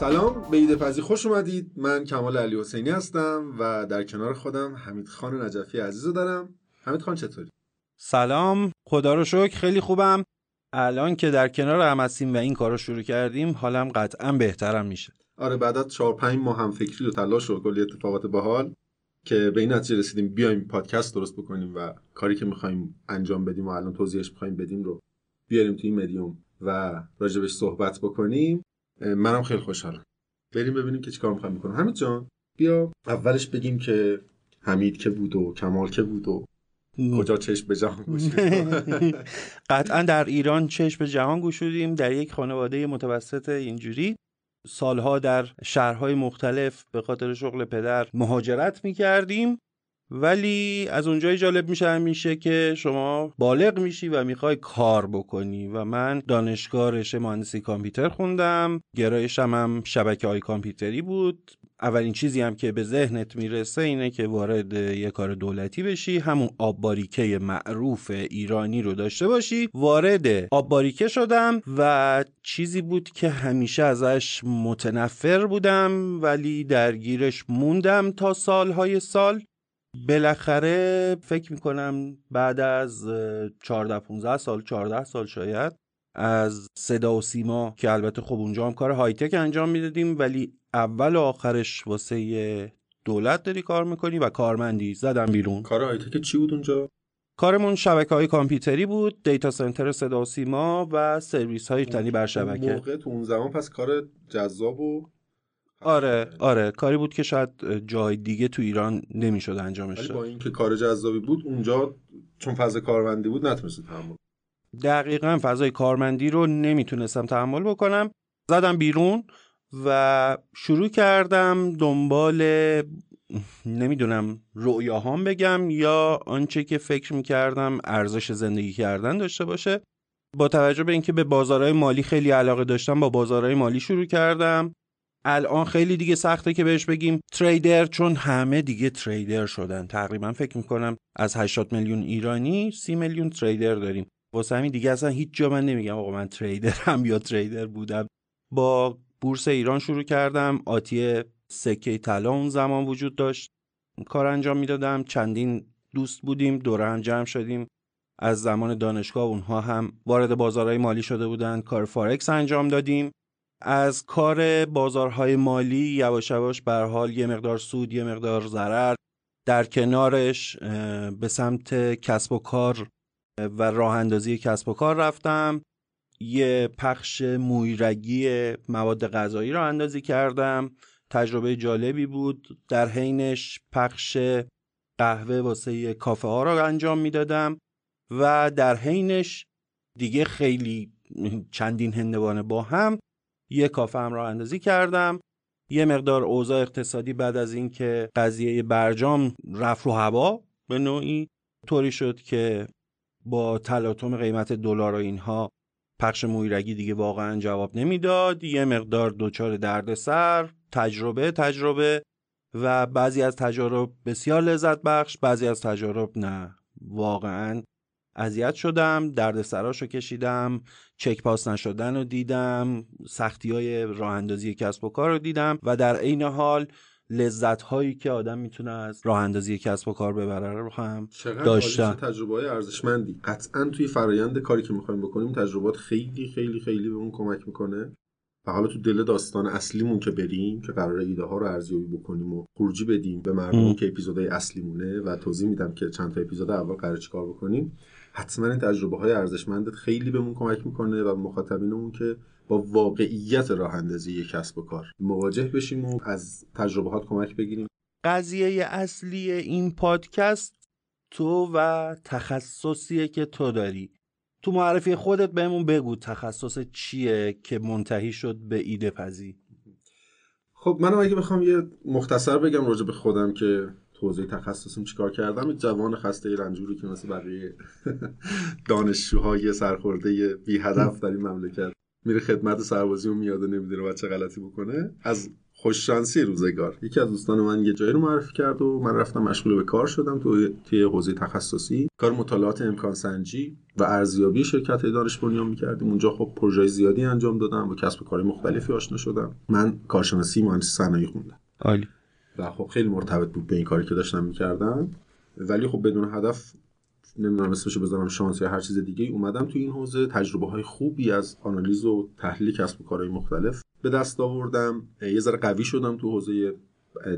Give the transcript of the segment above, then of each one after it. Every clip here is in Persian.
سلام به ایده پزی خوش اومدید. من کمال علی حسینی هستم و در کنار خودم حمید خان نجفی عزیز رو دارم. حمید خان چطوری؟ سلام خدا رو شکر خیلی خوبم. الان که در کنار هم هستیم و این کار رو شروع کردیم حالم قطعا بهترم میشه. آره بعد از 4 5 ماه هم فکری و تلاش و کلی اتفاقات باحال که به این نتیجه رسیدیم بیایم پادکست درست بکنیم و کاری که می‌خوایم انجام بدیم و الان توضیحش می‌خوایم بدیم رو بیاریم توی مدیوم و راجبش صحبت بکنیم. منم خیلی خوشحالم. بریم ببینیم که چیکار می‌خوایم بکنیم. حمید جان بیا. اولش بگیم که حمید که بود و کمال که بود و کجا چشم به جهان قطعا در ایران چشم به جهان گوشودیم در یک خانواده متوسط اینجوری سالها در شهرهای مختلف به خاطر شغل پدر مهاجرت می‌کردیم. ولی از اونجای جالب میشه میشه که شما بالغ میشی و می‌خوای کار بکنی و من دانشگاه رشته مهندسی کامپیوتر خوندم. گرایشم هم شبکه های کامپیوتری بود. اولین چیزی هم که به ذهنت می‌رسه اینه که وارد یه کار دولتی بشی همون آبباریکه معروف ایرانی رو داشته باشی. وارد آبباریکه شدم و چیزی بود که همیشه ازش متنفر بودم ولی درگیرش موندم تا سالهای سال. بالاخره فکر می‌کنم بعد از 14 15 سال 14 سال شاید از صدا و سیما که البته خب اونجا هم کار های تک انجام می‌دادیم ولی اول و آخرش واسه دولت داری کار می‌کنی و کارمندی. زدم بیرون. کار های تک چی بود اونجا؟ کارمون شبکه های کامپیوتری بود دیتا سنتر صدا و سیما و سرویس های تنی بر شبکه. موقع تو اون زمان پس کار جذاب و آره آره کاری بود که شاید جای دیگه تو ایران نمی‌شد انجامش ولی با اینکه کار جذابی بود اونجا چون فاز کارمندی بود نتونستی تحمل دقیقا فضای کارمندی رو نمی‌تونستم تحمل بکنم. زدم بیرون و شروع کردم دنبال نمی‌دونم رؤیاهام بگم یا آنچه که فکر می‌کردم ارزش زندگی کردن داشته باشه. با توجه به اینکه به بازارهای مالی خیلی علاقه داشتم با بازارهای مالی شروع کردم. الان خیلی دیگه سخته که بهش بگیم تریدر چون همه دیگه تریدر شدن. تقریبا فکر می‌کنم از 80 میلیون ایرانی 30 میلیون تریدر داریم. واسه همین دیگه اصلا هیچ جا من نمیگم آقا من تریدرم یا تریدر بودم. با بورس ایران شروع کردم. آتی سکه طلا اون زمان وجود داشت. کار انجام می‌دادم. چندین دوست بودیم. دوره هم جمع شدیم. از زمان دانشگاه اونها هم وارد بازارهای مالی شده بودن. کار فارکس انجام دادیم. از کار بازارهای مالی یواش یواش به حال یه مقدار سود یه مقدار ضرر در کنارش به سمت کسب و کار و راه اندازی کسب و کار رفتم. یه پخش مویرگی مواد غذایی را اندازی کردم. تجربه جالبی بود. در حینش پخش قهوه واسه کافه ها را انجام می‌دادم و در حینش دیگه خیلی چندین هندوانه با هم یه کافه هم راه اندازی کردم. یه مقدار اوضاع اقتصادی بعد از اینکه قضیه برجام رفت رو هوا به نوعی طوری شد که با تلاطم قیمت دلار و اینها پخش مویرگی دیگه واقعا جواب نمی‌داد. یه مقدار دچار دردسر تجربه تجربه و بعضی از تجارب بسیار لذت بخش بعضی از تجارب نه. واقعا اذیت شدم درد سراشو کشیدم چک پاس نشدن رو دیدم سختی های راه اندازی کسب و کار رو دیدم و در عین حال لذت هایی که آدم می‌تونه از راه اندازی کسب و کار ببره رو هم داشتم. تجربه های ارزشمندی. قطعا توی فرایند کاری که می‌خوایم بکنیم تجربات خیلی خیلی خیلی به اون کمک می‌کنه. و حالا تو دل داستان اصلیمون که بریم که قرار ایده ها رو ارزیابی بکنیم و خروجی بدیم به مردم که اپیزودهای اصلیمونه و توضیح میدم که چند تا اپیزود اول قرار چیکار بکنیم. حتما این تجربه های ارزشمندت خیلی بهمون کمک می‌کنه و مخاطبینمون که با واقعیت راه اندازی یک کسب و کار. مواجه بشیم و از تجربهات کمک بگیریم. قضیه اصلی این پادکست تو و تخصصیه که تو داری. تو معرفی خودت بهمون بگو تخصص چیه که منتهی شد به ایده پزی خب منم اگه بخوام یه مختصر بگم راجع به خودم که توضیح تخصصم چیکار کردم؟ یک جوان خسته رنجوری که مثل بقیه دانشجوهای سرخورده بی هدف در این مملکت میره خدمت سربازی و میاد و نمی‌دونه چه غلطی بکنه. از خوششانسی روزگار. یکی از دوستان من یه جایی رو معرفی کرد و من رفتم مشغول به کار شدم تو توی حوزه تخصصی. کار مطالعات امکان سنجی و ارزیابی شرکت دانش بنیان می‌کردیم. اونجا خب پروژه زیادی انجام دادم و کسب و کار مختلفی آشنا شدم. من کارشناسی مهندسی صنایع خوندم. عالی. و خب خیلی مرتبط بود به این کاری که داشتم می‌کردم ولی خب بدون هدف نمی‌دونم اسمشو بذارم شانس یا هر چیز دیگه اومدم تو این حوزه. تجربه های خوبی از آنالیز و تحلیل کسب و کارهای مختلف به دست آوردم. یه ذره قوی شدم تو حوزه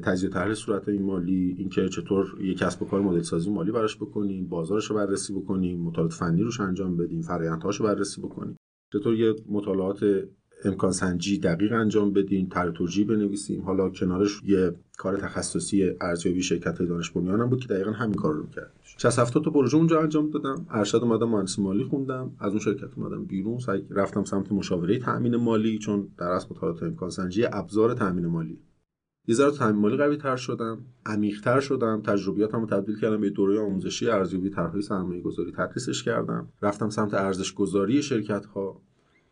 تجزیه تحلیل صورت این مالی اینکه چطور یک کسب و کار مدل سازی مالی براش بکنیم بازارش رو بررسی بکنیم مطالعات فنی روش انجام بدیم فرآیندهاش رو بررسی بکنیم. چطور یه مطالعات امکان سنجی دقیق انجام بدیم طرح توجیه بنویسیم. حالا کنارش یه کار تخصصی ارزیابی شرکت دانش بنیانم بود که دقیقا همین کار رو می‌کرد 60 70 تا پروژه اونجا انجام دادم. ارشد اومدم مهندسی مالی خوندم. از اون شرکت اومدم بیرون. سعی رفتم سمت مشاوره تامین مالی چون در اصل مطالعات امکان سنجی ابزار تامین مالی. یه ذره تامین مالی قوی تر شدم عمیق تر شدم تجربیاتمو تبدیل کردم به دوره آموزشی ارزیابی طرحهای سرمایه گذاری تدریسش کردم. رفتم سمت ارزش گذاری شرکت ها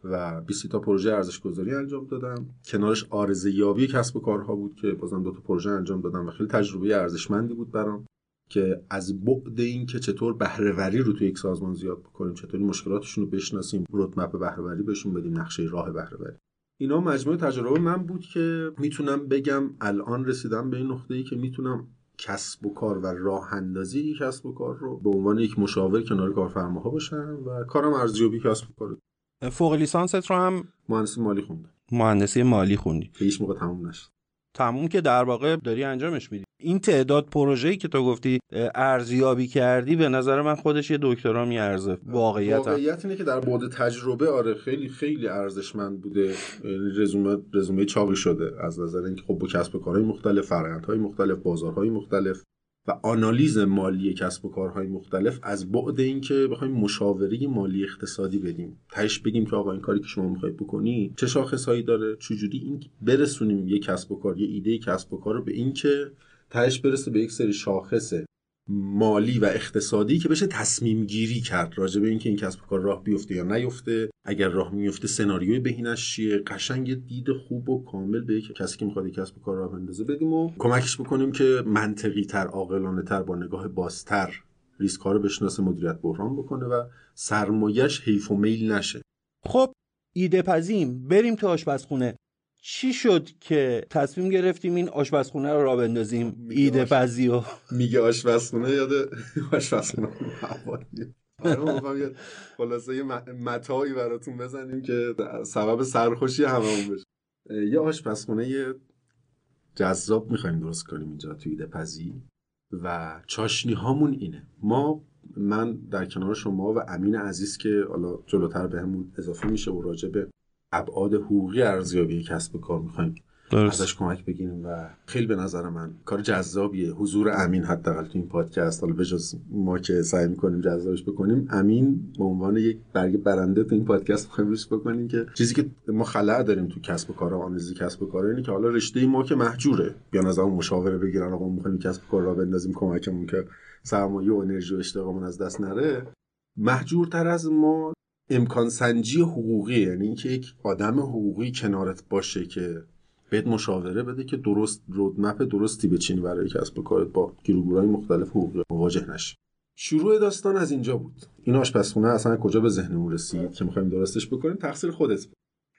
و 20 تا پروژه ارزش گذاری انجام دادم. کنارش آرزه یابی کسب و کارها بود که بازم دو تا پروژه انجام دادم و خیلی تجربه ارزشمندی بود برام که از بعد این که چطور بهرهوری رو توی یک سازمان زیاد بکنیم چطوری مشکلاتشون رو بشناسیم رودمپ بهرهوری بهشون بدیم نقشه راه بهرهوری. اینا مجموعه تجربه من بود که می‌تونم بگم الان رسیدم به این نقطه ای که می‌تونم کسب و کار و راه اندازی کسب و کار رو به عنوان یک مشاور کنار کارفرماها باشم و کارم ارزیابی کسب و کار. فوق لیسانست رو هم مهندسی مالی خوندم مهندسی مالی خوندی. که هیچ موقع تموم نشد. تموم که در واقع داری انجامش میدی. این تعداد پروژه‌ای که تو گفتی ارزیابی کردی به نظر من خودش یه دکترا میارزه. واقعیت واقعیت اینه که در بعد تجربه آره خیلی خیلی ارزشمند بوده. یعنی رزومه رزومه چاقی شده. از نظر اینکه خب با کسب کارهای مختلف فرآیندهای مختلف بازارهای مختلف. و آنالیز مالی کسب و کارهای مختلف از بعد اینکه بخوایم مشاوره مالی اقتصادی بدیم. تهش بگیم که آقا این کاری که شما می‌خواید بکنی چه شاخصهایی داره؟ چجوری این برسونیم یه کسب و کار یه ایده کسب و کار رو به اینکه تهش برسه به یک سری شاخص مالی و اقتصادی که بشه تصمیم گیری کرد راجع به اینکه این کسب و کار راه بیفته یا نیفته. اگر راه میفته سناریوی بهینش چیه؟ قشنگ دید خوب و کامل به کسی که می‌خواد کسب و کار راه بندازه بدیم و کمکش بکنیم که منطقی تر عاقلانه تر با نگاه بازتر ریسک رو بشناسه مدیریت بحران بکنه و سرمایش حیف و میل نشه. خب ایده پزیم بریم تو آشپزخونه. چی شد که تصمیم گرفتیم این آشپزخونه رو را بندازیم؟ ایده پزی و میگه آشپزخونه یاد آشپزخونه آره خلاصه یه متایی براتون بزنیم که سبب سرخوشی هممون بشه. یه آشپزخونه جذاب می‌خوایم درست کنیم اینجا توی ایده پزی و چاشنی هامون اینه. ما من در کنار شما و امین عزیز که حالا جلوتر بهمون اضافه میشه و راجع به ابعاد حقوقی ارزیابی کسب و کار می‌خوایم ازش کمک بگیریم و خیلی به نظر من کار جذابیه. حضور امین حداقل تو این پادکست حالا بجز ما که سعی می‌کنیم جذابش بکنیم امین به عنوان یک برگ برنده تو این پادکست می‌خوایم روش بکنیم که چیزی که ما خلع داریم تو کسب و کار آنالیز کسب و کار اینه که حالا رشته ما که محجوره. بیان از اون مشاوره بگیرن آقا می‌خوایم کسب و کار را بندازیم کمکمون که سرمایه و انرژی و اشتغالمون از دست نره. محجورتر از ما امکان سنجی حقوقی یعنی اینکه یک آدم حقوقی کنارت باشه که بهت مشاوره بده که درست رودمپ درستی بچینی برای کسب و کارت با گیروگورای مختلف حقوقی مواجه نشی. شروع داستان از اینجا بود. این آشپزخونه اصلا کجا به ذهنمون رسید که می‌خوایم درستش بکنیم؟ تقصیر خودت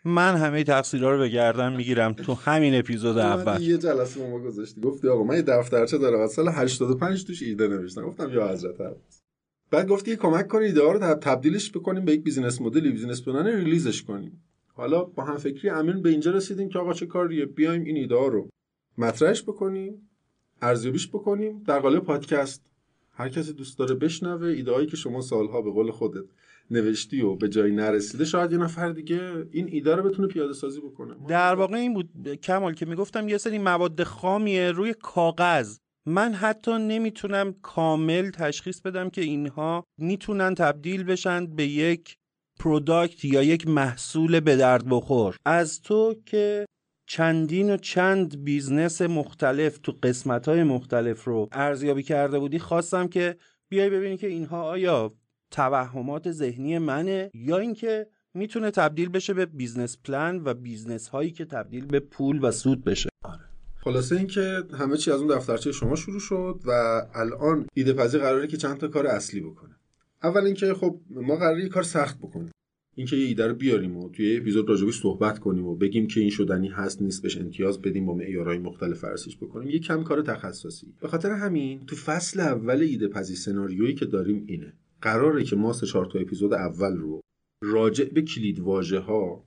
من همه تقصیرها رو به گردن می‌گیرم تو همین اپیزود اول. یه جلسه ما گذاشتی. گفتی آقا من یه دفترچه دارم. از سال 85 توش ایده نوشتم. گفتم یا حضرت عباس. بعد گفتی کمک کنی ایده رو تبدیلش بکنیم به یک business model ی business plan release ش کنیم. حالا با هم فکری امین به اینجا رسیدیم که آقا چه کاریه بیایم این ایده رو مطرحش بکنیم ارزیابیش بکنیم. در قالب پادکست هر کسی دوست داره بشنوه ایده که شما سالها به قول خودت نوشتی و به جایی نرسیده شاید یه نفر دیگه این ایده رو بتونه پیاده سازی بکنه. در واقع این بود کمال که می‌گفتم یه سری مواد خامیه روی کاغذ. من حتی نمی‌تونم کامل تشخیص بدم که اینها می‌تونن تبدیل بشن به یک product یا یک محصول به درد بخور از تو که چندین و چند business مختلف تو قسمت های مختلف رو ارزیابی کرده بودی خواستم که بیای ببینی که اینها آیا توهمات ذهنی منه یا اینکه می‌تونه تبدیل بشه به business plan و business هایی که تبدیل به پول و سود بشه آره. خلاصه اینکه همه چی از اون دفترچه شما شروع شد و الان ایده پذی قراره که چند تا کار اصلی بکنه. اول اینکه خب ما قراره یه کار سخت بکنیم. اینکه یه ایده رو بیاریم و توی اپیزود راجبش صحبت کنیم و بگیم که این شدنی هست نیست بهش امتیاز بدیم با معیارهای مختلف فرسیش بکنیم. یه کم کار تخصصی. به خاطر همین تو فصل اول ایده پذی سناریویی که داریم اینه. قراره که ما سه چهار تا اپیزود اول رو راجع به کلید واژه ها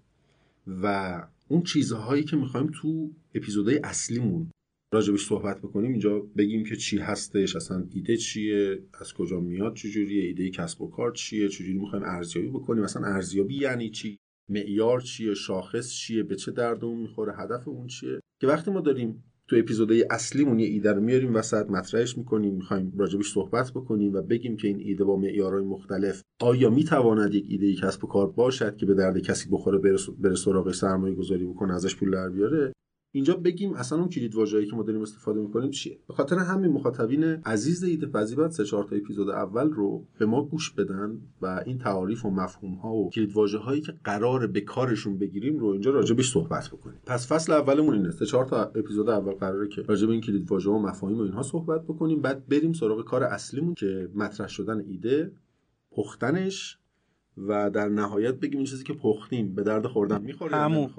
و اون چیزهایی که می‌خوایم تو اپیزودهای اصلیمون راجبش صحبت بکنیم اینجا بگیم که چی هستش اصلا ایده چیه از کجا میاد چجوریه ایده کسب و کار چیه چجوری می‌خوایم ارزیابی بکنیم اصلا ارزیابی یعنی چی معیار چیه شاخص چیه به چه دردمون می‌خوره هدف اون چیه؟ که وقتی ما داریم تو اپیزودهای اصلیمون یه ایده رو میاریم وسط مطرحش می‌کنیم می‌خوایم راجبش صحبت بکنیم و بگیم که این ایده با معیارهای مختلف آیا می‌تواند یک ایده کسب و کار باشد که به درد کسی بخوره بره سراغ سرمایه گذاری بکنه ازش پول در بیاره؟ اینجا بگیم اصلا اون کلید واژه‌ای که ما داریم استفاده می‌کنیم چیه؟ به خاطر همین مخاطبین عزیز ایده پذی باید سه چهار تا اپیزود اول رو به ما گوش بدن و این تعاریف و مفهوم ها و کلید هایی که قرار به کارشون بگیریم رو اینجا راجبش صحبت بکنیم. پس فصل اولمون اینه. سه چهار تا اپیزود اول قراره که راجب این کلید واژه و مفاهیم و اینها صحبت بکنیم. بعد بریم سراغ کار اصلیمون که مطرح شدن ایده پختنش و در نهایت بگیم این چیزی که پختیم به درد خوردن می‌خوره همون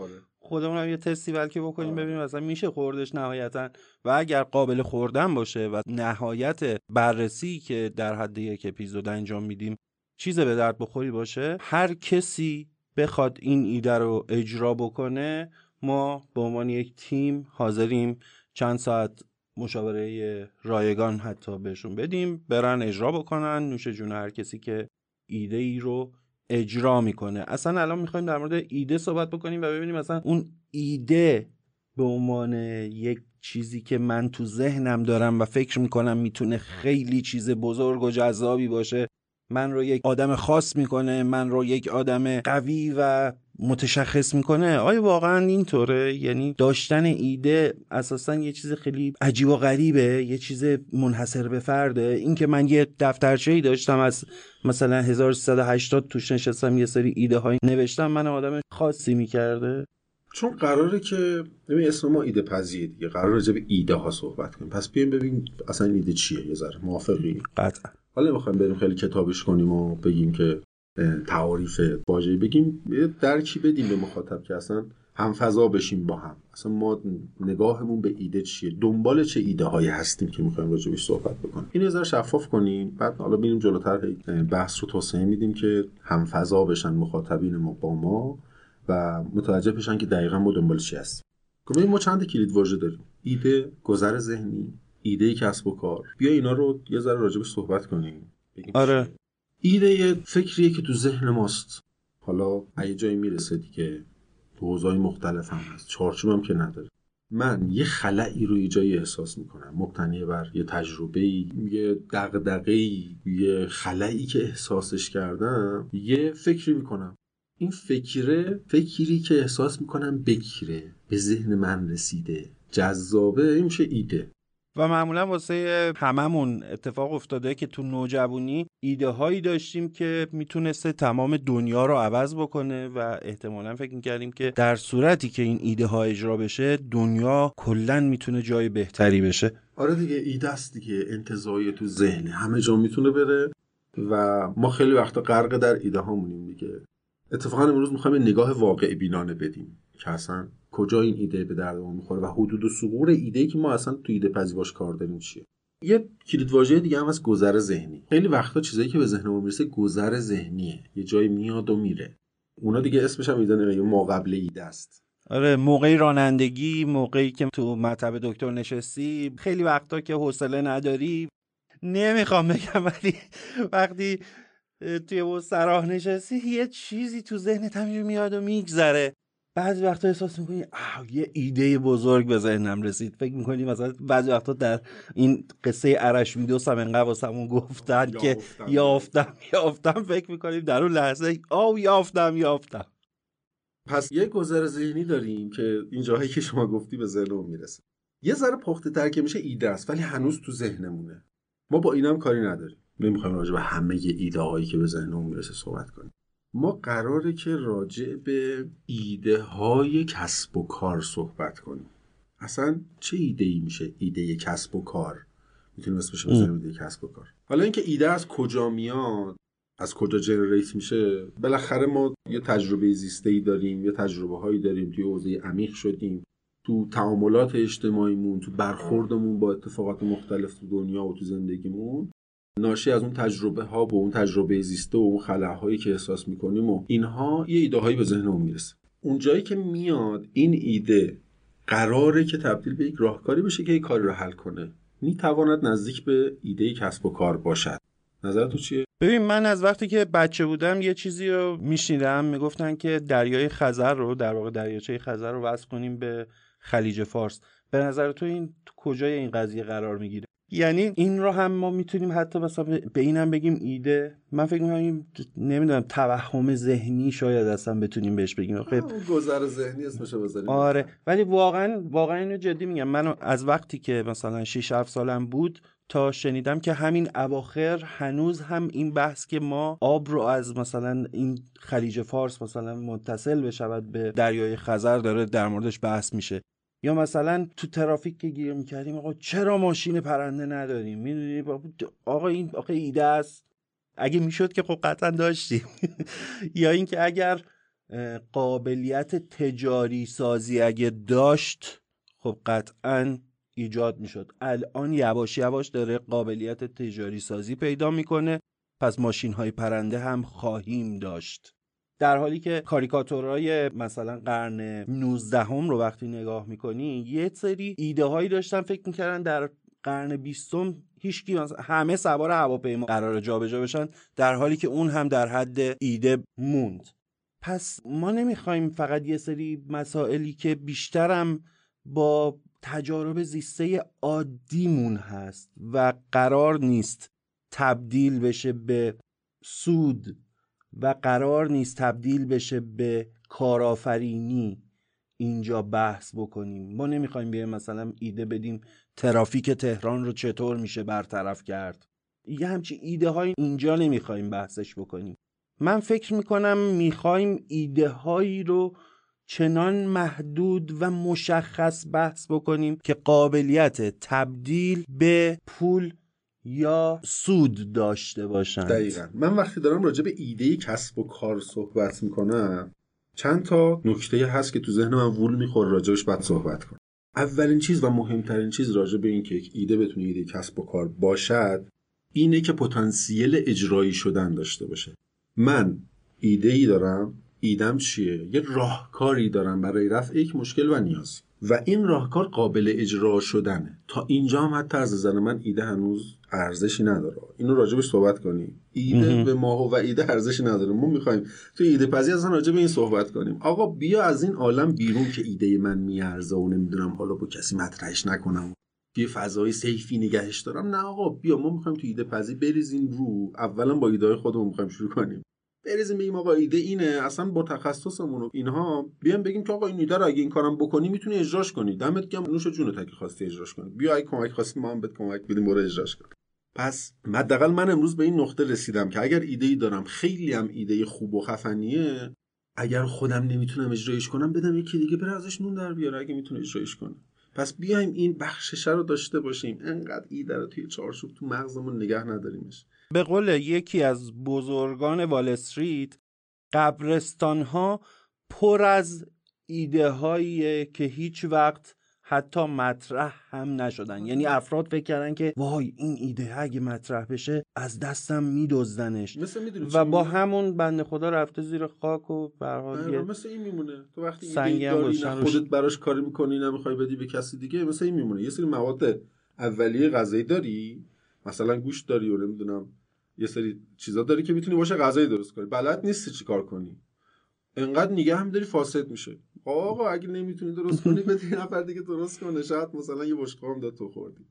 خودمون هم یه تستی بلکه بکنیم ببینیم مثلا میشه خوردش نهایتا. و اگر قابل خوردن باشه و نهایت بررسی که در حد یک اپیزود انجام میدیم چیز به درد بخوری باشه هر کسی بخواد این ایده رو اجرا بکنه ما به عنوان یک تیم حاضریم چند ساعت مشاوره رایگان حتی بهشون بدیم برن اجرا بکنن نوش جون هر کسی که ایده ای رو اجرا می‌کنه. اصلا الان می‌خوایم در مورد ایده صحبت بکنیم و ببینیم اصلا اون ایده به عنوان یک چیزی که من تو ذهنم دارم و فکر می‌کنم می‌تونه خیلی چیز بزرگ و جذابی باشه. من رو یک آدم خاص می‌کنه من رو یک آدم قوی و متشخص می‌کنه. آیا واقعا اینطوره؟ یعنی داشتن ایده اساسا یه چیز خیلی عجیب و غریبه یه چیز منحصر به فرده. اینکه من یه دفترچه ای داشتم از مثلا 1380 توش نشستم یه سری ایده های نوشتم من آدم خاصی می‌کرده. چون قراره که ببین اسم ما ایده پذیه دیگه قرار راجع به ایده ها صحبت کنیم. پس بیایم ببین اصلا ایده چیه یه ذره. موافقی؟ قطعا. حالا می‌خوایم بریم خیلی کتابش کنیم و بگیم که تعاریف واژه‌ای بگیم درکی بدیم به مخاطب که اصلا هم فضا بشیم با هم. اصلا ما نگاهمون به ایده چیه؟ دنبال چه ایده هایی هستیم که می‌خوایم راجبش صحبت بکنیم؟ این یه شفاف کنیم بعد حالا بریم جلوتر بحث رو توسعه میدیم که هم فضا بشن مخاطبین ما با ما و متوجه بشن که دقیقا ما دنبال چی هستیم. خب ما چند کلید واژه داریم؟ ایده گذر ذهنی ایده کسب و کار. بیا اینا رو یه ذره راجبش صحبت کنیم. آره. ایده یه فکریه که تو ذهن ماست. حالا یه جایی می‌رسه دیگه حوزه‌های مختلف هم هست. چارچوب هم که نداره. من یه خلایی رو جایی احساس می‌کنم. مبتنی بر یه تجربه یه دغدغه یه خلایی که احساسش کردم یه فکری می‌کنم. این فکره فکری که احساس می‌کنم بکیره به ذهن من رسیده. جذابه این میشه ایده. و معمولا واسه هممون اتفاق افتاده که تو نوجوانی ایده هایی داشتیم که می‌تونسته تمام دنیا رو عوض بکنه و احتمالا فکر می‌کردیم که در صورتی که این ایده ها اجرا بشه دنیا کلا می‌تونه جای بهتری بشه. آره دیگه ایده است دیگه انتظایی تو ذهن. همه جا می‌تونه بره و ما خیلی وقتا غرق در ایده هامونیم دیگه. اتفاقا امروز می‌خوایم نگاه واقع بینانه بدیم که اصلا کجا این ایده به درد ما می‌خوره و حدود و سقور ایده که ما اصلا تو ایده پذی باش کار داریم چیه. یه کلید واژه دیگه هم از گذر ذهنی. خیلی وقتا چیزایی که به ذهن ما می‌رسه گذر ذهنیه. یه جایی میاد و میره. اونا دیگه اسمش هم ایده ما قبل ایده است آره موقعی رانندگی موقعی که تو مطب دکتر نشستی. خیلی وقتا که حوصله نداری. نمی‌خوام بگم ولی وقتی توی سراح نشستی یه چیزی تو ذهنت همینجور میاد و میگذره. بعضی وقتا احساس می‌کنی یه ایده بزرگ به ذهنم رسید. فکر می‌کنی مثلا بعضی وقتا در این قصه ارش ویدوس هم انقدر واسمون گفتن که یافتم. یافتم فکر می‌کنیم در اون لحظه آو یافتم یافتم. پس یه گذر ذهنی داریم که این جاهایی که شما گفتی به ذهنمون می‌رسه. یه ذره پخته تر که میشه ایده است ولی هنوز تو ذهنمونه. ما با اینم کاری نداریم. نمی‌خوایم راجع به همه ایده هایی که به ذهنمون می‌رسه صحبت کنیم. ما قراره که راجع به ایده های کسب و کار صحبت کنیم. اصلا چه ایده ای میشه ایده کسب و کار؟ می‌تونیم اسمش بزنیم ایده کسب و کار. حالا اینکه ایده از کجا میاد از کجا جنریت میشه بالاخره ما یه تجربه زیسته ای داریم یه تجربه هایی داریم توی حوزه عمیق شدیم. تو تعاملات اجتماعیمون تو برخوردمون با اتفاقات مختلف تو دنیا و تو زندگیمون ناشی از اون تجربه ها و اون تجربه زیسته و اون خلاهایی که احساس می‌کنیم و اینها یه ایده هایی به ذهنمون می‌رسه. اون جایی که میاد این ایده قراره که تبدیل به یک راهکاری بشه که یک کاری رو حل کنه می‌تواند نزدیک به ایده کسب و کار باشد. نظر تو چیه؟ ببین من از وقتی که بچه بودم یه چیزی رو میشنیدم. می‌گفتن که دریای خزر رو در واقع دریاچه خزر رو وصل کنیم به خلیج فارس. به نظر تو این کجای این قضیه قرار می‌گیره؟ یعنی این رو هم ما می‌تونیم حتی مثلا به اینم بگیم ایده. من فکر می‌کنم نمی‌دونم توهم ذهنی شاید اصلا بتونیم بهش بگیم. خب. گذر ذهنی اسمش بذاریم. آره. ولی واقعا واقعا اینو جدی میگم. من از وقتی که مثلا 6 7 سالم بود تا شنیدم که همین اواخر هنوز هم این بحث که ما آب رو از مثلا این خلیج فارس مثلا متصل بشود به دریای خزر داره در موردش بحث میشه. یا مثلا تو ترافیک که گیر می‌کردیم آقا چرا ماشین پرنده نداریم؟ می‌دونی؟ آقا این آقا ایده است. اگه می‌شد که خب قطعا داشتیم. یا اینکه اگر قابلیت تجاری سازی اگه داشت خب قطعا ایجاد می‌شد. الان یواش یواش داره قابلیت تجاری سازی پیدا می‌کنه. پس ماشین های پرنده هم خواهیم داشت. در حالی که کاریکاتورهای مثلا قرن 19 هم رو وقتی نگاه می‌کنی یه سری ایده هایی داشتن فکر می‌کردن در قرن بیستم هیچکی همه سوار هواپیما قرار جابجا بشن در حالی که اون هم در حد ایده موند. پس ما نمی‌خوایم فقط یه سری مسائلی که بیشترم با تجارب زیسته عادیمون هست و قرار نیست تبدیل بشه به سود و قرار نیست تبدیل بشه به کارآفرینی. اینجا بحث بکنیم. ما نمی‌خوایم بیایم مثلا ایده بدیم ترافیک تهران رو چطور میشه برطرف کرد. یه همچی ایده های اینجا نمی‌خوایم بحثش بکنیم. من فکر می‌کنم می‌خوایم ایده هایی رو چنان محدود و مشخص بحث بکنیم که قابلیت تبدیل به پول یا سود داشته باشند؟ دقیقا. من وقتی دارم راجع به ایده کسب و کار صحبت می‌کنم چند تا نکته هست که تو ذهن من وول می‌خوره راجبش بعد صحبت کنم. اولین چیز و مهمترین چیز راجع به این که ایده بتونه ایده کسب و کار باشد اینه که پتانسیل اجرایی شدن داشته باشه. من ایده ای دارم ایدم چیه؟ یه راهکاری دارم برای رفع یک مشکل و نیاز. و این راهکار قابل اجرا شدنه. تا اینجا هم حتی از نظر من ایده هنوز ارزشی نداره. اینو راجبش صحبت کنیم. ایده به ما و ایده ارزشی نداره. ما می‌خوایم تو ایده پذی اصلا راجع به این صحبت کنیم. آقا بیا از این عالم بیرون که ایده من میارزه و نمی‌دونم حالا با کسی مطرحش نکنم. یه فضای سیفی نگهش دارم. نه آقا بیا ما می‌خوایم تو ایده پذی بریزیم رو. اولا با ایده خودمون می‌خوایم شروع کنیم. بریزیم بگیم آقا ایده اینه. اصلا با تخصصمون و اینها بیام بگیم که آقا این ایده رو اگه این کارم بکنی می‌تونی اجراش کنی. دمت گرم. نوش جون تا خواستی اجراش کنی. بیا اگه کمک خواستی ما هم بهت کمک بدیم. برو اجراش کن. پس حداقل من امروز به این نقطه رسیدم که اگر ایده ای دارم خیلی هم ایده خوب و خفنیه اگر خودم نمی‌تونم اجرایش کنم بدم یکی دیگه بره ازش نون در بیاره اگه می‌تونه اجرایش کنه. پس بیایم این بخشش رو داشته باشیم. انقدر ایده رو توی چارچوب تو مغزمون نگه نداریمش. به قول یکی از بزرگان وال استریت قبرستان ها پر از ایده هایی که هیچ وقت حتی مطرح هم نشدن. یعنی افراد فکر کردن که وای این ایده اگه مطرح بشه از دستم میدزدنش. و با همون بنده خدا رفته زیر خاک و به مثل این میمونه. تو وقتی ایده داری نه خودت براش کاری می‌کنی نمی‌خوای بدی به کسی دیگه مثل این میمونه. یه سری مواد اولیه غذایی داری مثلا گوشت داری و نمی‌دونم یه سری چیزا داری که می‌تونی باشه غذای درست کنی. بلد نیستی چی کار کنی. انقدر نگه هم داری فاسد میشه آقا اگه نمی‌تونی درست کنی بده یه نفر دیگه درست کنه. شاید مثلا یه بشقاب داد تو خوردی.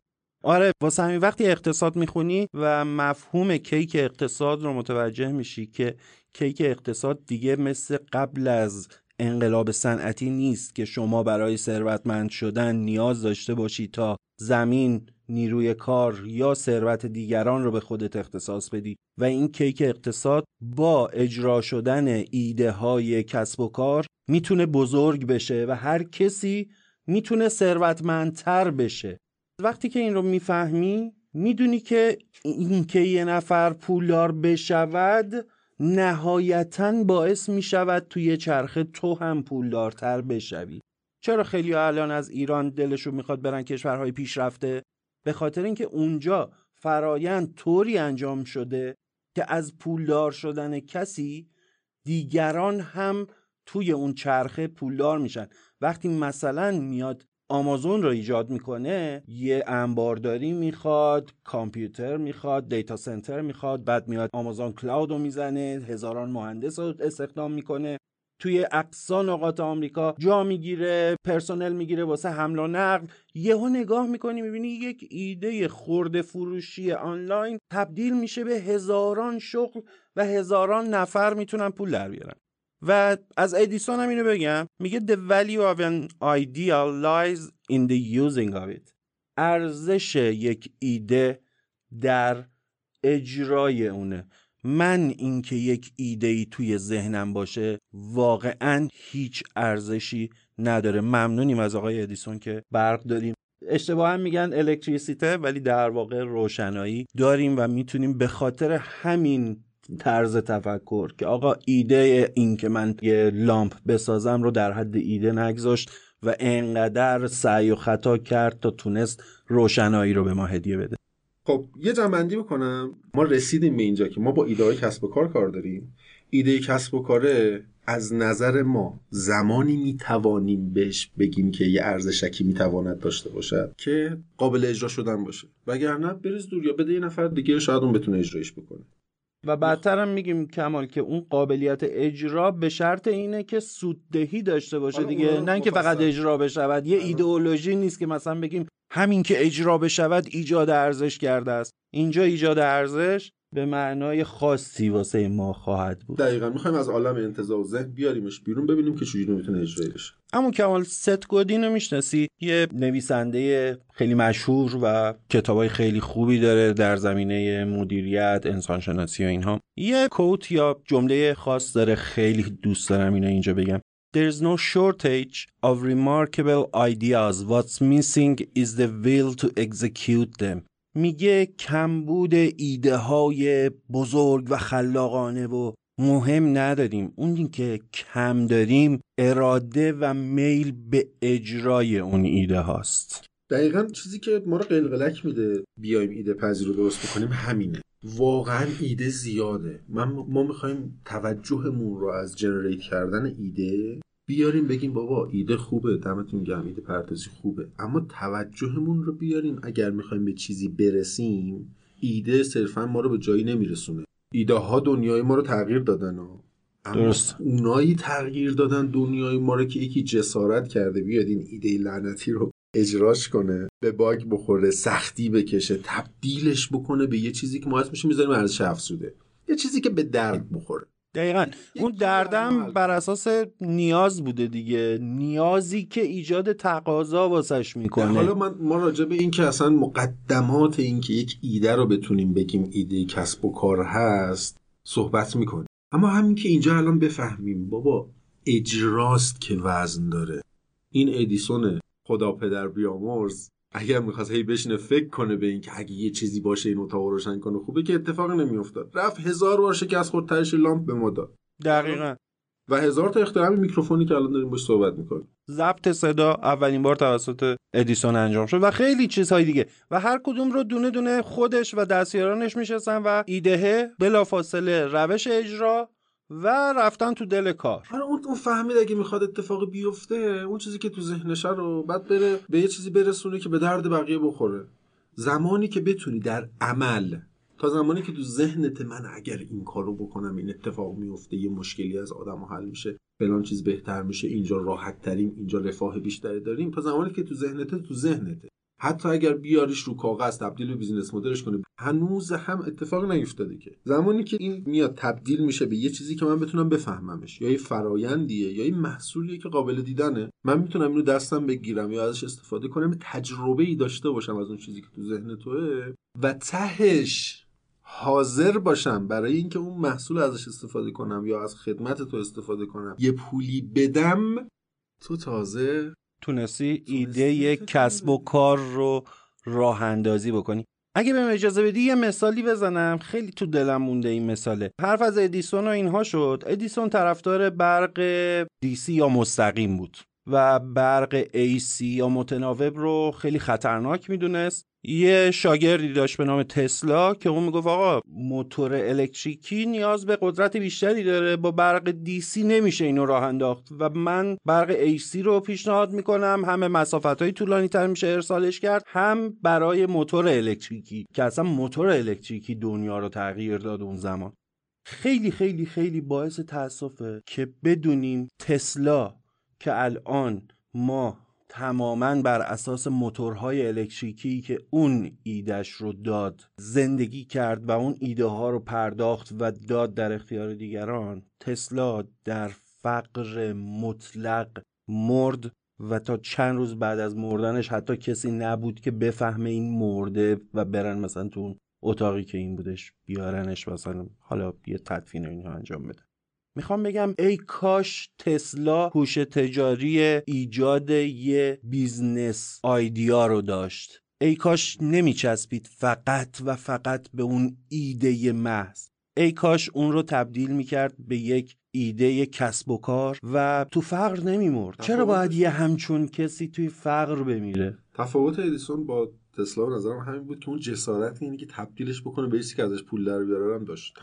آره واسه همین وقتی اقتصاد می‌خونی و مفهوم کیک اقتصاد رو متوجه میشی که کیک اقتصاد دیگه مثل قبل از انقلاب صنعتی نیست که شما برای ثروتمند شدن نیاز داشته باشی تا زمین نیروی کار یا ثروت دیگران رو به خودت اختصاص بدی و این کیک اقتصاد با اجرا شدن ایده های کسب و کار می‌تونه بزرگ بشه و هر کسی می‌تونه ثروتمندتر بشه. وقتی که این رو می‌فهمی می‌دونی که این که یه نفر پولدار بشود نهایتا باعث می‌شود توی چرخه تو هم پولدارتر بشوی. چرا خیلی الان از ایران دلشون می‌خواد برن کشورهای پیشرفته؟ به خاطر اینکه اونجا فرایند طوری انجام شده که از پولدار شدن کسی دیگران هم توی اون چرخه پولدار میشن. وقتی مثلا میاد آمازون رو ایجاد می‌کنه یه انبارداری می‌خواد کامپیوتر می‌خواد دیتا سنتر می‌خواد بعد میاد آمازون کلاود رو می‌زنه هزاران مهندس رو استخدام می‌کنه. توی اقصا نقاط آمریکا جا می‌گیره پرسنل می‌گیره واسه حمل و نقل. یهو نگاه می‌کنی می‌بینی یک ایده خورده فروشی آنلاین تبدیل میشه به هزاران شغل و هزاران نفر می‌تونن پول در بیارن. و از ادیسون هم اینو بگم میگه the value of an idea lies in the using of it. ارزش یک ایده در اجرای اونه. من اینکه یک ایده ای توی ذهنم باشه واقعا هیچ ارزشی نداره. ممنونیم از آقای ادیسون که برق داریم. اشتباه میگن الکتریسیته ولی در واقع روشنایی داریم و می‌تونیم به خاطر همین طرز تفکر که آقا ایده این که من یه لامپ بسازم رو در حد ایده نگذاشت و انقدر سعی و خطا کرد تا تونست روشنایی رو به ما هدیه بده. خب یه جنبندی بکنم. ما رسیدیم به اینجا که ما با ایده های کسب و کار کار داریم. ایده کسب و کاره از نظر ما زمانی می‌توانیم بهش بگیم که یه ارزشکی می‌تواند داشته باشد که قابل اجرا شدن باشه. وگرنه بریز دور یا بده یه نفر دیگه شاید اون بتونه اجرایش بکنه. و بعدتر هم میگیم کمال که اون قابلیت اجرا به شرط اینه که سوددهی داشته باشه دیگه. نه اینکه فقط اجرا بشود. یه ایدئولوژی نیست که مثلا بگیم همین که اجرا بشود ایجاد ارزش کرده است. اینجا ایجاد ارزش به معنای خاصی واسه ما خواهد بود. دقیقا می‌خوایم از عالم انتظار و ذهن بیاریمش بیرون ببینیم که چجوری می‌تونه اجرایی بشه. اما کمال ست گودین رو می‌شناسی؟ یه نویسنده خیلی مشهور و کتابای خیلی خوبی داره در زمینه مدیریت انسانشناسی و اینها. یه کوت یا جمله خاص داره خیلی دوست دارم اینو اینجا بگم. There's no shortage of remarkable ideas. What's missing is the will to execute them. میگه کمبود ایده های بزرگ و خلاقانه و مهم نداریم اون که کم داریم اراده و میل به اجرای اون ایده هاست دقیقا چیزی که ما رو قلقلک میده بیایم ایده پذیر رو درست بکنیم همینه واقعا ایده زیاده من ما می‌خوایم توجهمون رو از جنریت کردن ایده بیاریم بگیم بابا ایده خوبه دمتون گرم ایده پردازی خوبه اما توجهمون رو بیاریم اگر می‌خوایم به چیزی برسیم ایده صرفا ما رو به جایی نمیرسونه ایده ها دنیای ما رو تغییر دادن ها. اما درست. اونایی تغییر دادن دنیای ما رو که یکی جسارت کرده بیاد این ایده لعنتی رو اجراش کنه به باگ بخوره سختی بکشه تبدیلش بکنه به یه چیزی که ما اسمش می‌ذاریم ارزش افزوده. یه چیزی که به درد بخوره. دقیقا. اون دردم بر اساس نیاز بوده دیگه. نیازی که ایجاد تقاضا واسش می‌کنه. حالا من ما راجع به این که اصلا مقدمات این که یک ایده رو بتونیم بگیم ایده کسب و کار هست صحبت می‌کنیم. اما همین که اینجا الان بفهمیم بابا اجراست که وزن داره. این ادیسون خدا پدر بیامرز. اگر می‌خواست هی بشینه فکر کنه به این که اگه یه چیزی باشه این اتاق رو روشن کنه خوبه که اتفاق نمیافتاد. رفت هزار بار شکست خورد تهش لامپ به ما داد. دقیقا. و هزار تا اختراع میکروفونی که الان داریم باش صحبت می‌کنیم. ضبط صدا اولین بار توسط ادیسون انجام شد و خیلی چیزهای دیگه. و هر کدوم رو دونه دونه خودش و دستیارانش میشستن و ایدهه بلافاصله روش اجرا و رفتن تو دل کار. آره اون فهمید اگه می‌خواد اتفاقی بیفته اون چیزی که تو ذهنشه رو بعد بره به یه چیزی برسونه که به درد بقیه بخوره. زمانی که بتونی در عمل تا زمانی که تو ذهنت من اگر این کارو بکنم این اتفاق میفته یه مشکلی از آدم حل میشه فلان چیز بهتر میشه اینجا راحت تریم اینجا رفاه بیشتری داریم تا زمانی که تو ذهنت تو ذهنته. حتی اگر بیاریش رو کاغذ تبدیل به بیزینس مدلش کنی هنوز هم اتفاق نیفتاده که. زمانی که این میاد تبدیل میشه به یه چیزی که من بتونم بفهممش یا یه فرایندیه یا یه محصولیه که قابل دیدنه من می‌تونم اینو دستم بگیرم یا ازش استفاده کنم تجربه ای داشته باشم از اون چیزی که تو ذهن توه و تهش حاضر باشم برای اینکه اون محصول ازش استفاده کنم یا از خدمت تو استفاده کنم. یه پولی بدم تو تازه تونستی ایده کسب و کار رو راه اندازی بکنی. اگه به اجازه بدی یه مثالی بزنم. خیلی تو دلم مونده این مثاله. حرف از ادیسون و اینها شد. ادیسون طرفدار برق دیسی یا مستقیم بود و برق AC یا متناوب رو خیلی خطرناک می‌دونست. یه شاگردی داشت به نام تسلا که اون می‌گفت آقا موتور الکتریکی نیاز به قدرت بیشتری داره با برق دیسی نمیشه اینو راه انداخت و من برق AC رو پیشنهاد می‌کنم همه مسافت های طولانی تر میشه ارسالش کرد هم برای موتور الکتریکی که اصلا موتور الکتریکی دنیا رو تغییر داد اون زمان. خیلی خیلی خیلی باعث تاسفه که بدونیم تسلا که الان ما تماما بر اساس موتورهای الکتریکی که اون ایدش رو داد زندگی کرد و اون ایده ها رو پرداخت و داد در اختیار دیگران تسلا در فقر مطلق مرد و تا چند روز بعد از مردنش حتی کسی نبود که بفهمه این مرده و برن مثلا تو اون اتاقی که این بودش بیارنش مثلا. حالا یه تدفین اینها انجام بده. می‌خوام بگم ای کاش تسلا هوش تجاری ایجاد یه business idea رو داشت. ای کاش نمیچسبید فقط و فقط به اون ایده محض. ای کاش اون رو تبدیل می‌کرد به یک ایده کسب و کار و تو فقر نمیمرد. چرا باید یه همچون کسی توی فقر بمیره؟ تفاوت ادیسون با تسلا به نظرم همین بود که اون جسارت اینه که تبدیلش بکنه به که ازش پول در بیاره هم داشت.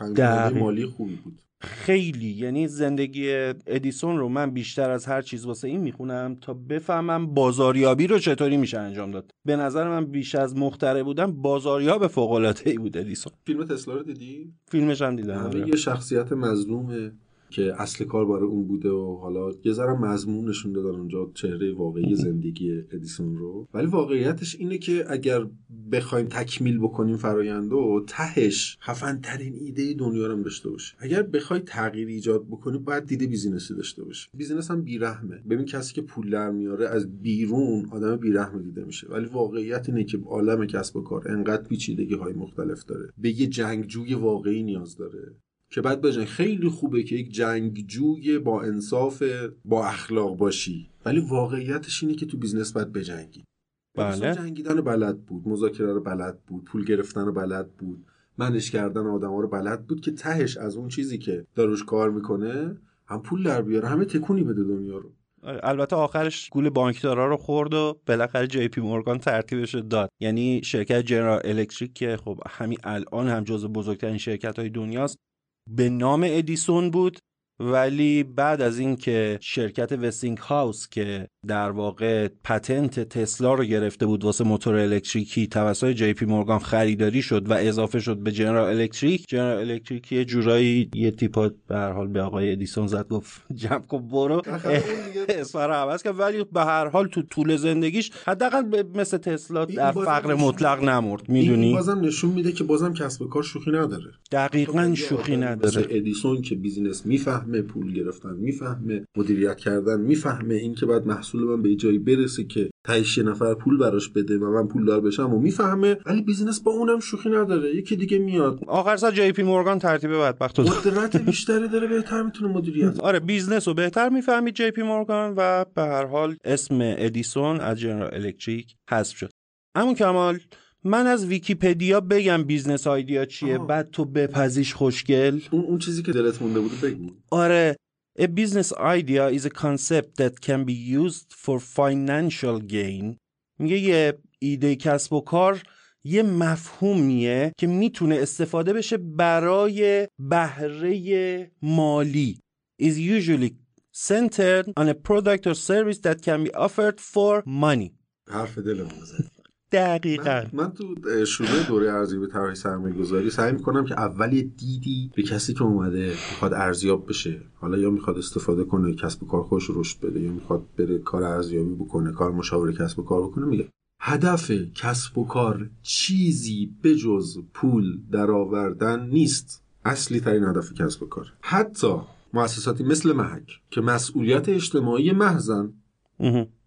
مالی خوبی بود. خیلی یعنی زندگی ادیسون رو من بیشتر از هر چیز واسه این می‌خونم تا بفهمم بازاریابی رو چطوری میشه انجام داد. به نظر من بیش از مختره بودم بازاریاب فوق العاده ای بود ادیسون. فیلم تسلا رو دیدی؟ فیلمش هم دیدم آره. یه شخصیت مظلومه. که اصل کار برای اون بوده و حالا یه ذره مضمون نشون دادن اونجا چهره واقعی زندگی ادیسون رو. ولی واقعیتش اینه که اگر بخوایم تکمیل بکنیم فرایند و تهش خفن ترین ایده دنیا رو داشته باشه. اگر بخوای تغییر ایجاد بکنی باید دید business ی داشته باشه business هم بیرحمه. ببین کسی که پول در میاره از بیرون آدم بیرحم دیده میشه. ولی واقعیت اینه که عالم کسب و کار انقدر پیچیدگی های مختلف داره. به یه جنگجوی واقعی نیاز داره. که بعد بجنگی خیلی خوبه که یک جنگجوی با انصاف با اخلاق باشی. ولی واقعیتش اینه که تو business باید بجنگی. بله. جنگیدن بلد بود مذاکره رو بلد بود پول گرفتن رو بلد بود manage کردن آدم ها رو بلد بود که تهش از اون چیزی که داره روش کار می‌کنه هم پول در بیاره همه تکونی بده دنیا رو. البته آخرش گول بانکدارا رو خورد و بالاخره جی پی مورگان ترتیبش داد. یعنی شرکت جنرال الکتریک که خب همین الان هم جزو بزرگترین شرکت های دنیاست به نام ادیسون بود. ولی بعد از اینکه شرکت وستینگ هاوس که در واقع patent تسلا رو گرفته بود واسه موتور الکتریکی توسط جی پی مورگان خریداری شد و اضافه شد به جنرال الکتریک جنرال الکتریک یه جورایی یه تیپا به هر حال به آقای ادیسون زد گفت جمع کن برو. اسم رو عوض کرد. ولی به هر حال تو طول زندگیش حداقل مثل تسلا در فقر مطلق نمرد می‌دونی؟ بازم نشون میده که بازم کسب کار شوخی نداره. دقیقا شوخی نداره. ادیسون که business می‌فهمه پول گرفتن می‌فهمه مدیریت کردن می‌فهمه. اینکه بعد محصول من به جایی برسه که تهش نفر پول براش بده و من پول دار بشم و می‌فهمه ولی business با اونم شوخی نداره. یکی دیگه میاد. آخر سر جی پی مورگان ترتیب بدبخت قدرت بیشتری داره بهتر می‌تونه مدیریت آره business رو بهتر می‌فهمید جی پی مورگان و به هر حال اسم ادیسون از جنرال الکتریک حذف شد. اما کمال من از ویکیپدیا بگم business idea چیه آه. بعد تو بپزیش خوشگل. اون, اون چیزی که دلت مونده بود بگو. آره A business idea is a concept that can be used for financial gain. میگه یه ایده کسب و کار یه مفهومیه که می‌تونه استفاده بشه برای بهره مالی. Is usually centered on a product or service that can be offered for money. حرف دلم دقیقا. من, من تو شروع دوره ارزیابی طرح سرمایه گذاری سعی می‌کنم که اول یه دیدی به کسی که اومده می‌خواد ارزیاب بشه. حالا یا می‌خواد استفاده کنه کسب و کار خوش رشد بده یا می‌خواد بره کار ارزیابی بکنه کار مشاوره کسب و کار بکنه میگه. هدف کسب و کار چیزی بجز پول درآوردن نیست. اصلی ترین هدف کسب و کار. حتی مؤسساتی مثل محک که مسئولیت اجتماعی محضن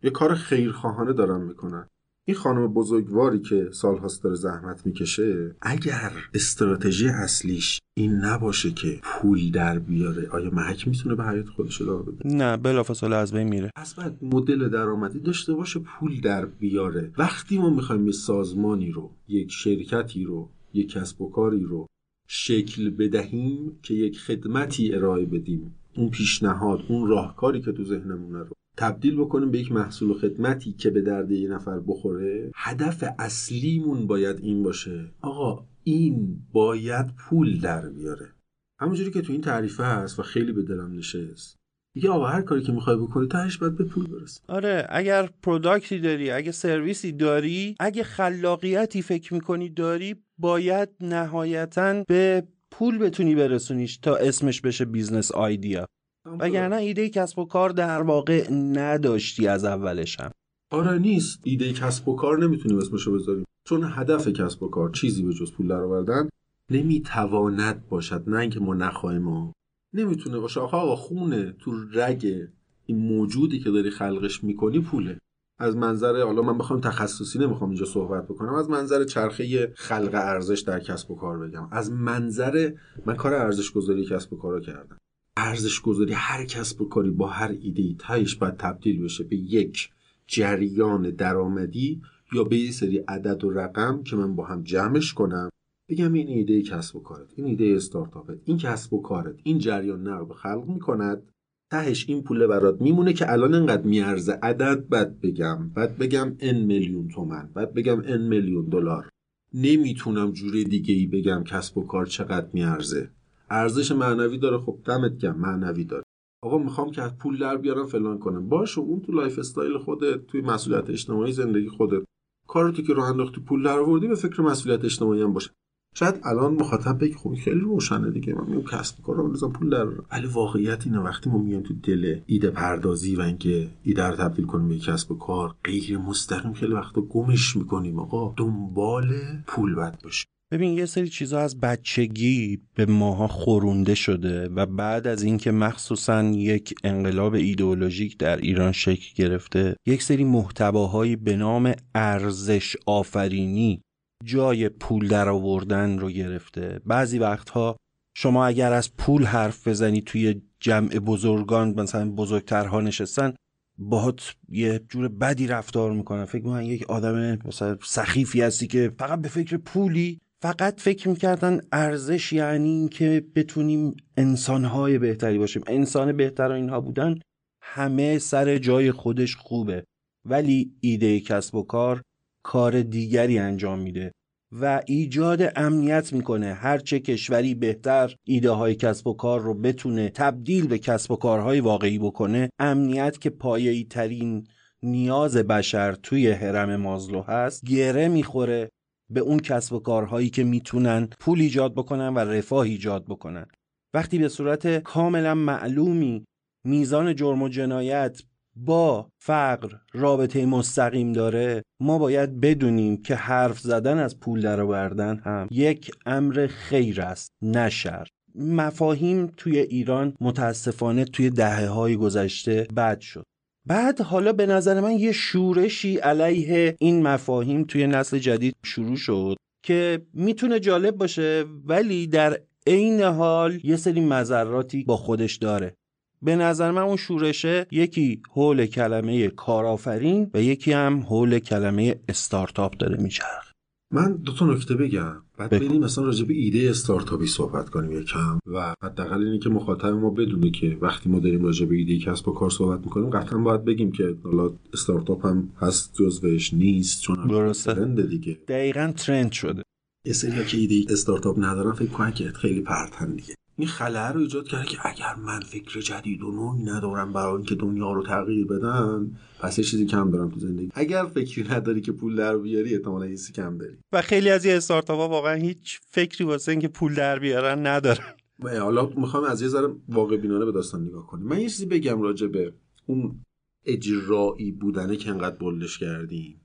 یه کار خیرخواهانه دارن می‌کنن. این خانم بزرگواری که سالهاست داره زحمت می‌کشه اگر استراتژی اصلیش این نباشه که پول در بیاره آیا محک می‌تونه به حیات خودش ادامه بده؟ نه بلافاصله از بین میره. پس باید مدل درآمدی داشته باشه پول در بیاره. وقتی ما می‌خوایم یه سازمانی رو یک شرکتی رو یک کسب و کاری رو شکل بدهیم که یک خدمتی ارائه بدیم اون پیشنهاد اون راهکاری که تو ذهنمونه رو. تبدیل بکنیم به یک محصول و خدمتی که به درد یه نفر بخوره. هدف اصلیمون باید این باشه. آقا این باید پول در بیاره. همونجوری که تو این تعریفه هست و خیلی به دلم نشست. دیگه آقا هر کاری که می‌خوای بکنی تهش باید به پول برسه آره اگر product ی داری اگه سرویسی داری اگه خلاقیتی فکر می‌کنی داری باید نهایتا به پول بتونی برسونیش تا اسمش بشه business idea وگرنه ایده کسب و کار در واقع نداشتی از اولش هم آره نیست. ایده کسب و کار نمی‌تونیم اسمشو بذاریم. چون هدف کسب و کار چیزی به جز پول درآوردن نمی‌تواند باشد. نه اینکه ما نخواهیم نمی‌تونه باشه. آخه آقا خونه تو رگ این موجودی که داری خلقش می‌کنی پوله. از منظر حالا من بخوام تخصصی نمی‌خوام اینجا صحبت بکنم. از منظر چرخه خلق ارزش در کسب و کار بگم. از منظر من کار ارزش گذاری کسب و کار کردم. ارزش گذاری هر کسب و کاری با هر ایده ای تهش باید تبدیل بشه به یک جریان درآمدی یا به یه سری عدد و رقم که من با هم جمعش کنم. بگم این ایده کسب و کارت این ایده استارتاپت این کسب و کارت این جریان نقد خلق می‌کند. تهش این پول برات میمونه که الان انقدر میارزه. عدد بعد بگم بعد بگم n میلیون تومن بعد بگم n میلیون دلار. نمی‌تونم جوری دیگه ای بگم کسب و کار چقدر میارزه. ارزش معنوی داره. خب دمت گرم معنوی داره. آقا می‌خوام که پول در بیارم فلان کنم. باشه اون تو lifestyle خودت توی مسئولیت اجتماعی زندگی خودت. کارتو که راه انداختی پول در آوردی به فکر مسئولیت اجتماعی هم باشه. شاید الان مخاطب بگه خب خیلی روشنه دیگه. من میگم کسب کار رو پول در ولی واقعیت اینه وقتی ما میایم تو دل ایده پردازی و اینکه ایده رو تبدیل کنیم به کسب کار غیر مستقیم خیلی وقتا گمش می‌کنیم. آقا دنبال پول باید باشه ببین یه سری چیزها از بچگی به ماها خورونده شده و بعد از اینکه مخصوصا یک انقلاب ایدئولوژیک در ایران شکل گرفته یک سری محتواهایی به نام ارزش آفرینی جای پول در آوردن رو گرفته. بعضی وقتها شما اگر از پول حرف بزنی توی جمع بزرگان مثلا بزرگترها نشستن باهات یه جور بدی رفتار می‌کنن. فکر می‌کنن یک آدم مثلا سخیفی هستی که فقط به فکر پولی فقط فکر می‌کردن ارزش یعنی این که بتونیم انسانهای بهتری باشیم. انسان بهتر اینها بودن همه سر جای خودش خوبه. ولی ایده کسب و کار کار دیگری انجام میده و ایجاد امنیت می‌کنه. هرچه کشوری بهتر ایده های کسب و کار رو بتونه تبدیل به کسب و کارهای واقعی بکنه امنیت که پایه‌ای ترین نیاز بشر توی حرم مازلو هست گره می‌خوره به اون کسب و کارهایی که می‌تونن پول ایجاد بکنن و رفاه ایجاد بکنن. وقتی به صورت کاملا معلومی میزان جرم و جنایت با فقر رابطه مستقیم داره ما باید بدونیم که حرف زدن از پول درآوردن هم یک امر خیر است نه شر. مفاهیم توی ایران متاسفانه توی دهه های گذشته بد شد. بعد حالا به نظر من یه شورشی علیه این مفاهیم توی نسل جدید شروع شد که می‌تونه جالب باشه ولی در عین حال یه سری مذراتی با خودش داره. به نظر من اون شورشه یکی حول کلمه کارآفرین و یکی هم حول کلمه استارتاپ داره میچرخ من دو تا نکته بگم. بعد بریم مثلا راجع به ایده استارتاپی صحبت کنیم یکم. و حداقل اینه که مخاطب ما بدونه که وقتی ما داریم راجع به ایده کسب و کار صحبت می‌کنیم قطعا باید بگیم که حالا استارتاپ هم هست جزوش نیست چون درسته. ترند دیگه. دقیقا ترند شده. یه سری که ایده استارتاپ ندارن فکر کنن که خیلی پرتن دیگه. این خلاه رو ایجاد کرده که اگر من فکر جدید و نوعی ندارم برای اینکه دنیا رو تغییر بدم پس یه چیزی کم دارم تو زندگی. اگر فکری نداری که پول در بیاری احتمالا یه کم داری. و خیلی از این استارتاپ ها واقعا هیچ فکری واسه اینکه پول در بیارن ندارن. و حالا می‌خوام از یه ذره واقع بینانه به داستان نگاه کنیم. من یه چیزی بگم راجع به اون اجرایی بودنه که انقدر بلش کردیم.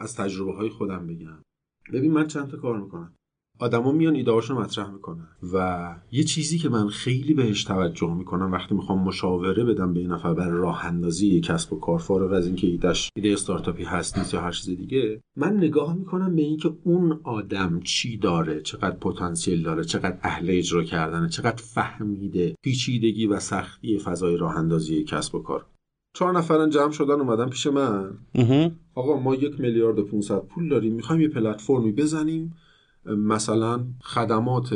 از تجربه های خودم بگم. ببین من چند تا کار می‌کنم. آدما میان ایده رو مطرح می‌کنن و یه چیزی که من خیلی بهش توجه می‌کنم وقتی می‌خوام مشاوره بدم به این نفر برای راه اندازی کسب و کار فارغ از اینکه ایدهش ایده استارتاپی هست نیست یا هر چیز دیگه من نگاه می‌کنم به اینکه اون آدم چی داره چقدر پتانسیل داره چقدر اهل اجرا کردنه چقدر فهمیده پیچیدگی و سختی فضای راه اندازی کسب و کار. چهار نفرن جمع شدن اومدن پیش من. آقا ما یک میلیارد و 500 پول داریم می‌خوایم یه پلتفرمی بزنیم. مثلا خدمات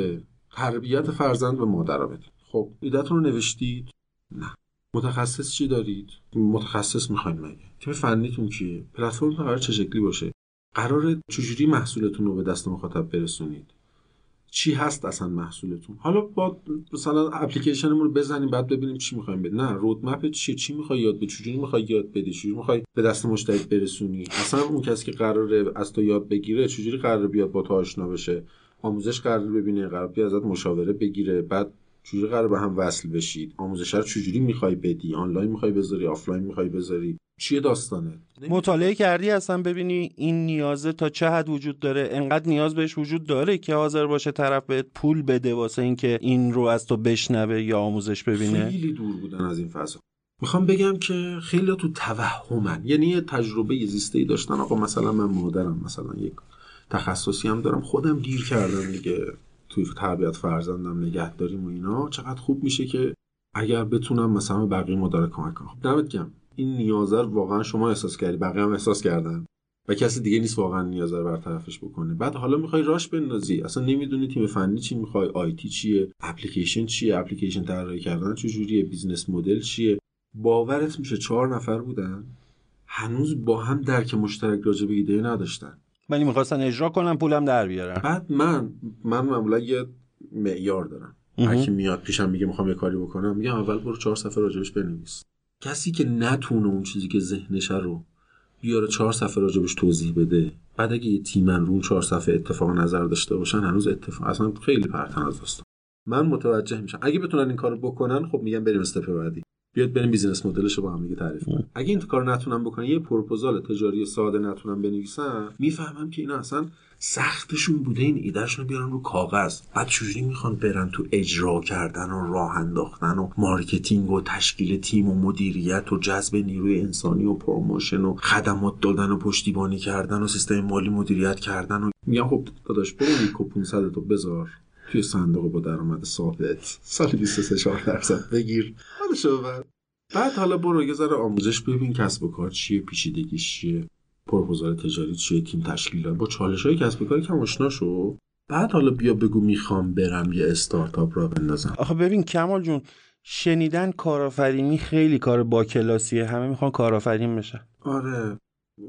تربیت فرزند به مادر بدید. خب ایدهتون رو نوشتید؟ نه. متخصص چی دارید؟ متخصص می‌خواین مگه تیم فنیتون کیه؟ پلتفرم قرار چه شکلی باشه؟ قرار چجوری محصولتون رو به دست مخاطب برسونید؟ چی هست اصلا محصولتون؟ حالا با مثلا اپلیکیشنمون رو بزنیم بعد ببینیم چی می‌خوایم بده نه roadmap چیه؟ چی می‌خوای یاد بدی؟ چجوری می‌خوای یاد بدی؟ چجوری می‌خوای به دست مشتری برسونی؟ اصلا اون کسی که قراره از تو یاد بگیره چجوری قراره بیاد با تو آشنا بشه؟ آموزش قرار ببینه قرار بیاد ازت مشاوره بگیره. بعد چجوری قرار به هم وصل بشید؟ آموزش رو چجوری می‌خوای بدی؟ آنلاین می‌خوای بذاری؟ آفلاین می‌خوای بذاری؟ چیه داستانه؟ مطالعه کردی اصلا ببینی این نیازه تا چه حد وجود داره؟ انقدر نیاز بهش وجود داره که حاضر باشه طرف بهت پول بده واسه اینکه این رو از تو بشنوه یا آموزش ببینه؟ خیلی دور بودن از این فضا. می‌خوام بگم که خیلی تو توهمن. یعنی یه تجربه زیسته ای داشتن. آقا مثلا من مادرم مثلا یک تخصصی هم دارم. خودم گیر کردم دیگه. توی تربیت فرزندم نگه داریم و اینا. چقدر خوب میشه که اگر بتونم مثلا بقیه مادر کمک کنم. خب دمت گرم. این نیازه واقعا شما احساس کردی بقیه هم احساس کردن؟ و کسی دیگه نیست واقعا نیازه رو برطرفش بکنه. بعد حالا می‌خوای راش بندازی. اصلا نمی‌دونی تیم فنی چی می‌خوای IT چیه اپلیکیشن چیه اپلیکیشن طراحی کردن چجوریه business model چیه؟ باورت میشه چهار نفر بودن هنوز با هم درک مشترک راجع به ایده نداشتن. ولی می‌خواستن اجرا کنم پولم در بیارن. بعد من من معمولا یه معیار دارم. هر میاد پیشم میگه می‌خوام یه کاری بکنم میگم اول برو چهار صفحه راجبش بنویس. کسی که نتونه اون چیزی که ذهنشه رو بیاره چهار صفحه راجبش توضیح بده. بعد اگه یه تیمن رو چهار صفحه اتفاق نظر داشته باشن هنوز اتفاق اصلا خیلی پرتن از داستان. من متوجه میشم. اگه بتونن این کارو بکنن خب میگم بریم step بعدی. بیاد بریم business model ش رو با هم دیگه تعریف کنیم. اگه این کار نتونم بکنن یه پروپوزال تجاری ساده نتونم بنویسم می‌فهمم که اینا اصلا سختشون بوده این ایدهشون بیارن رو کاغذ. بعد چجوری می‌خوان برن تو اجرا کردن و راه انداختن و marketing و تشکیل تیم و مدیریت و جذب نیروی انسانی و promotion و خدمات دادن و پشتیبانی کردن و سیستم مالی مدیریت کردن و میگم خب داداش برو یک و 500 تو بذار. توی صندوق با درآمد ثابت. سال 23 4 درصد بگیر. حالشو بعد حالا برو یه ذره آموزش ببین کسب و کار چیه پیچیدگیش چیه. پروپوزال تجاری چیه تیم تشکیل داد با چالش های کسب کاری کم آشنا شو. بعد حالا بیا بگو می‌خوام برم یه استارتاپ را بندازم. آخه ببین کمال جون شنیدن کارآفرینی خیلی کار با کلاسیه. همه می‌خوان کارآفرین بشن. آره.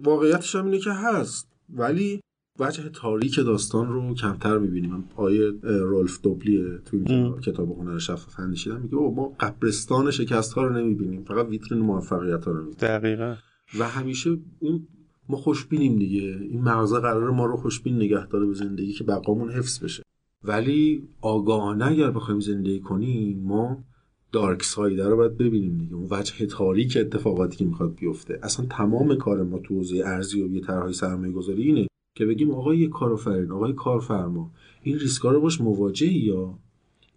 واقعیتش هم اینه که هست. ولی وجه تاریک داستان رو کمتر می‌بینیم. آیه رولف دوبلی تو این کتاب هنر شفاف اندیشیدن میگه ما قبرستان شکست ها رو نمی‌بینیم. فقط ویترین موفقیت ها رو می‌بینیم. دقیقا. و همیشه اون ما خوشبینیم دیگه. این مغزه قرار ما رو خوشبین نگه داره به زندگی که بقامون حفظ بشه. ولی آگاهانه اگر بخوایم زندگی کنیم ما دارک سایده رو باید ببینیم دیگه. اون وجه تاریک اتفاقاتی که می‌خواد بیفته. اصلا تمام کار ما تو حوزه ارزیابی طرحهای سرمایه گذاری اینه که بگیم آقای کارآفرین آقای کارفرما این ریسکا رو باش مواجهی یا؟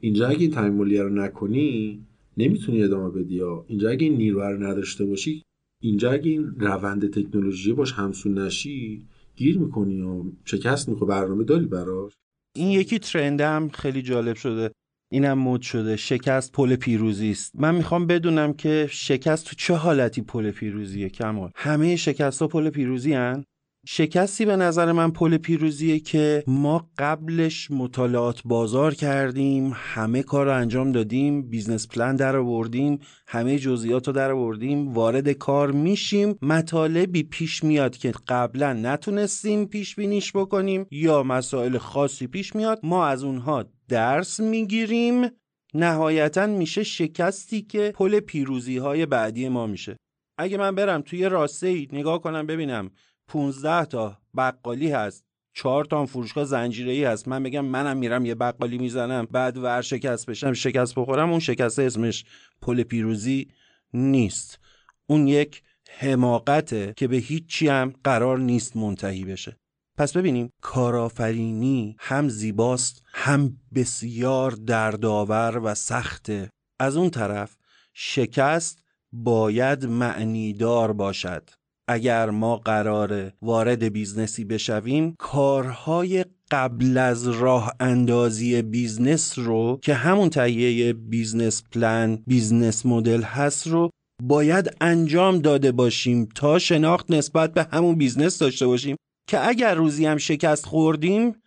اینجا اگه این تعاملی رو نکنی نمی‌تونی ادامه بدی یا؟ اینجا اگه این نیرو رو نداشته باشی اینجا اگه این روند تکنولوژی باش همسون نشی گیر می‌کنی و شکست می‌خوای برنامه داری براش؟ این یکی ترند هم خیلی جالب شده. اینم مد شده. شکست پل پیروزی است. من می‌خوام بدونم که شکست تو چه حالتی پل پیروزیه کمال؟ همه شکست ها پل پیروزی هن؟ شکستی به نظر من پل پیروزیه که ما قبلش مطالعات بازار کردیم همه کار رو انجام دادیم business plan در آوردیم همه جزئیات رو در آوردیم وارد کار میشیم. مطالبی پیش میاد که قبلا نتونستیم پیش بینیش بکنیم یا مسائل خاصی پیش میاد ما از اونها درس می‌گیریم. نهایتا میشه شکستی که پل پیروزی های بعدی ما میشه. اگه من برم توی راسته نگاه کنم ببینم 15 تا بقالی هست. چهار تا فروشگاه زنجیره هست. من بگم منم میرم یه بقالی می‌زنم بعد ور شکست بشم شکست بخورم. اون شکست اسمش پل پیروزی نیست. اون یک حماقته که به هیچی هم قرار نیست منتهی بشه. پس ببینیم کارآفرینی هم زیباست هم بسیار دردآور و سخته. از اون طرف شکست باید معنیدار باشد. اگر ما قرار وارد business ی بشویم کارهای قبل از راه اندازی business رو که همون تهیه business plan business model هست رو باید انجام داده باشیم تا شناخت نسبت به همون business داشته باشیم که اگر روزی هم شکست خوردیم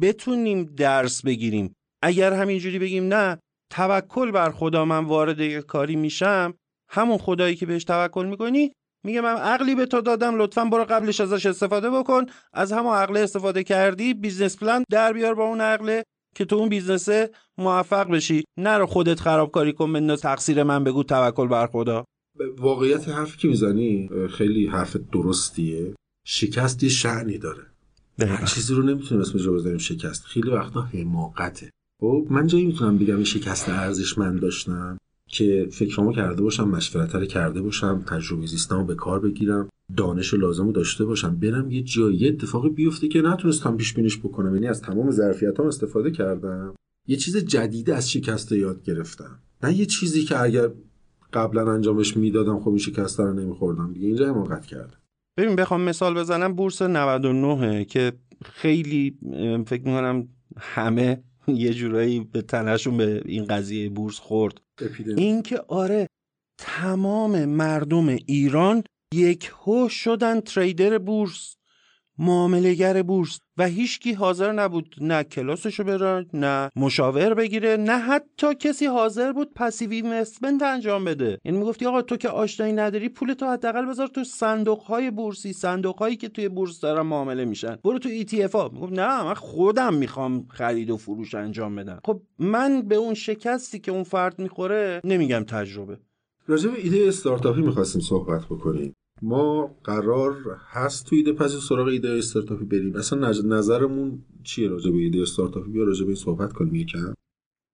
بتونیم درس بگیریم. اگر همینجوری بگیم نه توکل بر خدا من وارد یک کاری میشم همون خدایی که بهش توکل می‌کنی میگه من عقلی به تو دادم لطفا برو قبلش ازش استفاده بکن. از همون عقل استفاده کردی business plan در بیار با اون عقله که تو اون business ه موفق بشی. نرو خودت خرابکاری کن بنداز تقصیر من بگو توکل بر خدا. واقعیت حرفی که می‌زنی؟ خیلی حرف درستیه. شکست یه شعنی داره. هر چیزی رو نمی‌تونیم اسمش رو بذاریم شکست. خیلی وقتا حماقته. خب من جایی می‌تونم بگم این شکست ارزشمند داشتم؟ که فکرامو کرده باشم مشورت کرده باشم تجربه زیستمو به کار بگیرم دانش لازم رو داشته باشم برم یه جایی اتفاقی بیفته که نتونستم پیش بینیش بکنم. یعنی از تمام ظرفیتام استفاده کردم. یه چیز جدیده از شکست یاد گرفتم. نه یه چیزی که اگر قبلا انجامش می‌دادم خب این شکست رو نمیخوردم. دیگه اینجا حماقت کردم. ببین بخوام مثال بزنم. بورس 99 که خیلی فکر می‌کنم همه یه جورایی به تنشون به این قضیه بورس خورد. این که آره تمام مردم ایران یک هو شدن تریدر بورس. معاملهگر بورس و هیچکی حاضر نبود نه کلاسشو بره نه مشاور بگیره نه حتی کسی حاضر بود پسیو اینوستمنت انجام بده. یعنی می‌گفتی آقا تو که آشنایی نداری پول تو حداقل بذار تو صندوق های بورسی صندوق هایی که توی بورس دارن معامله میشن. برو تو ETF ها. می‌گفت نه من خودم می‌خوام خرید و فروش انجام بدم. خب من به اون شکستی که اون فرد می‌خوره نمیگم تجربه. راجع ایده استارتاپی می‌خواستیم صحبت بکنیم. ما قرار هست تو ایده پس سراغ ایده استارتاپی بریم. اصلا نظرمون چیه راجع به ایده استارتاپی؟ بیا راجع به صحبت کنیم یکم.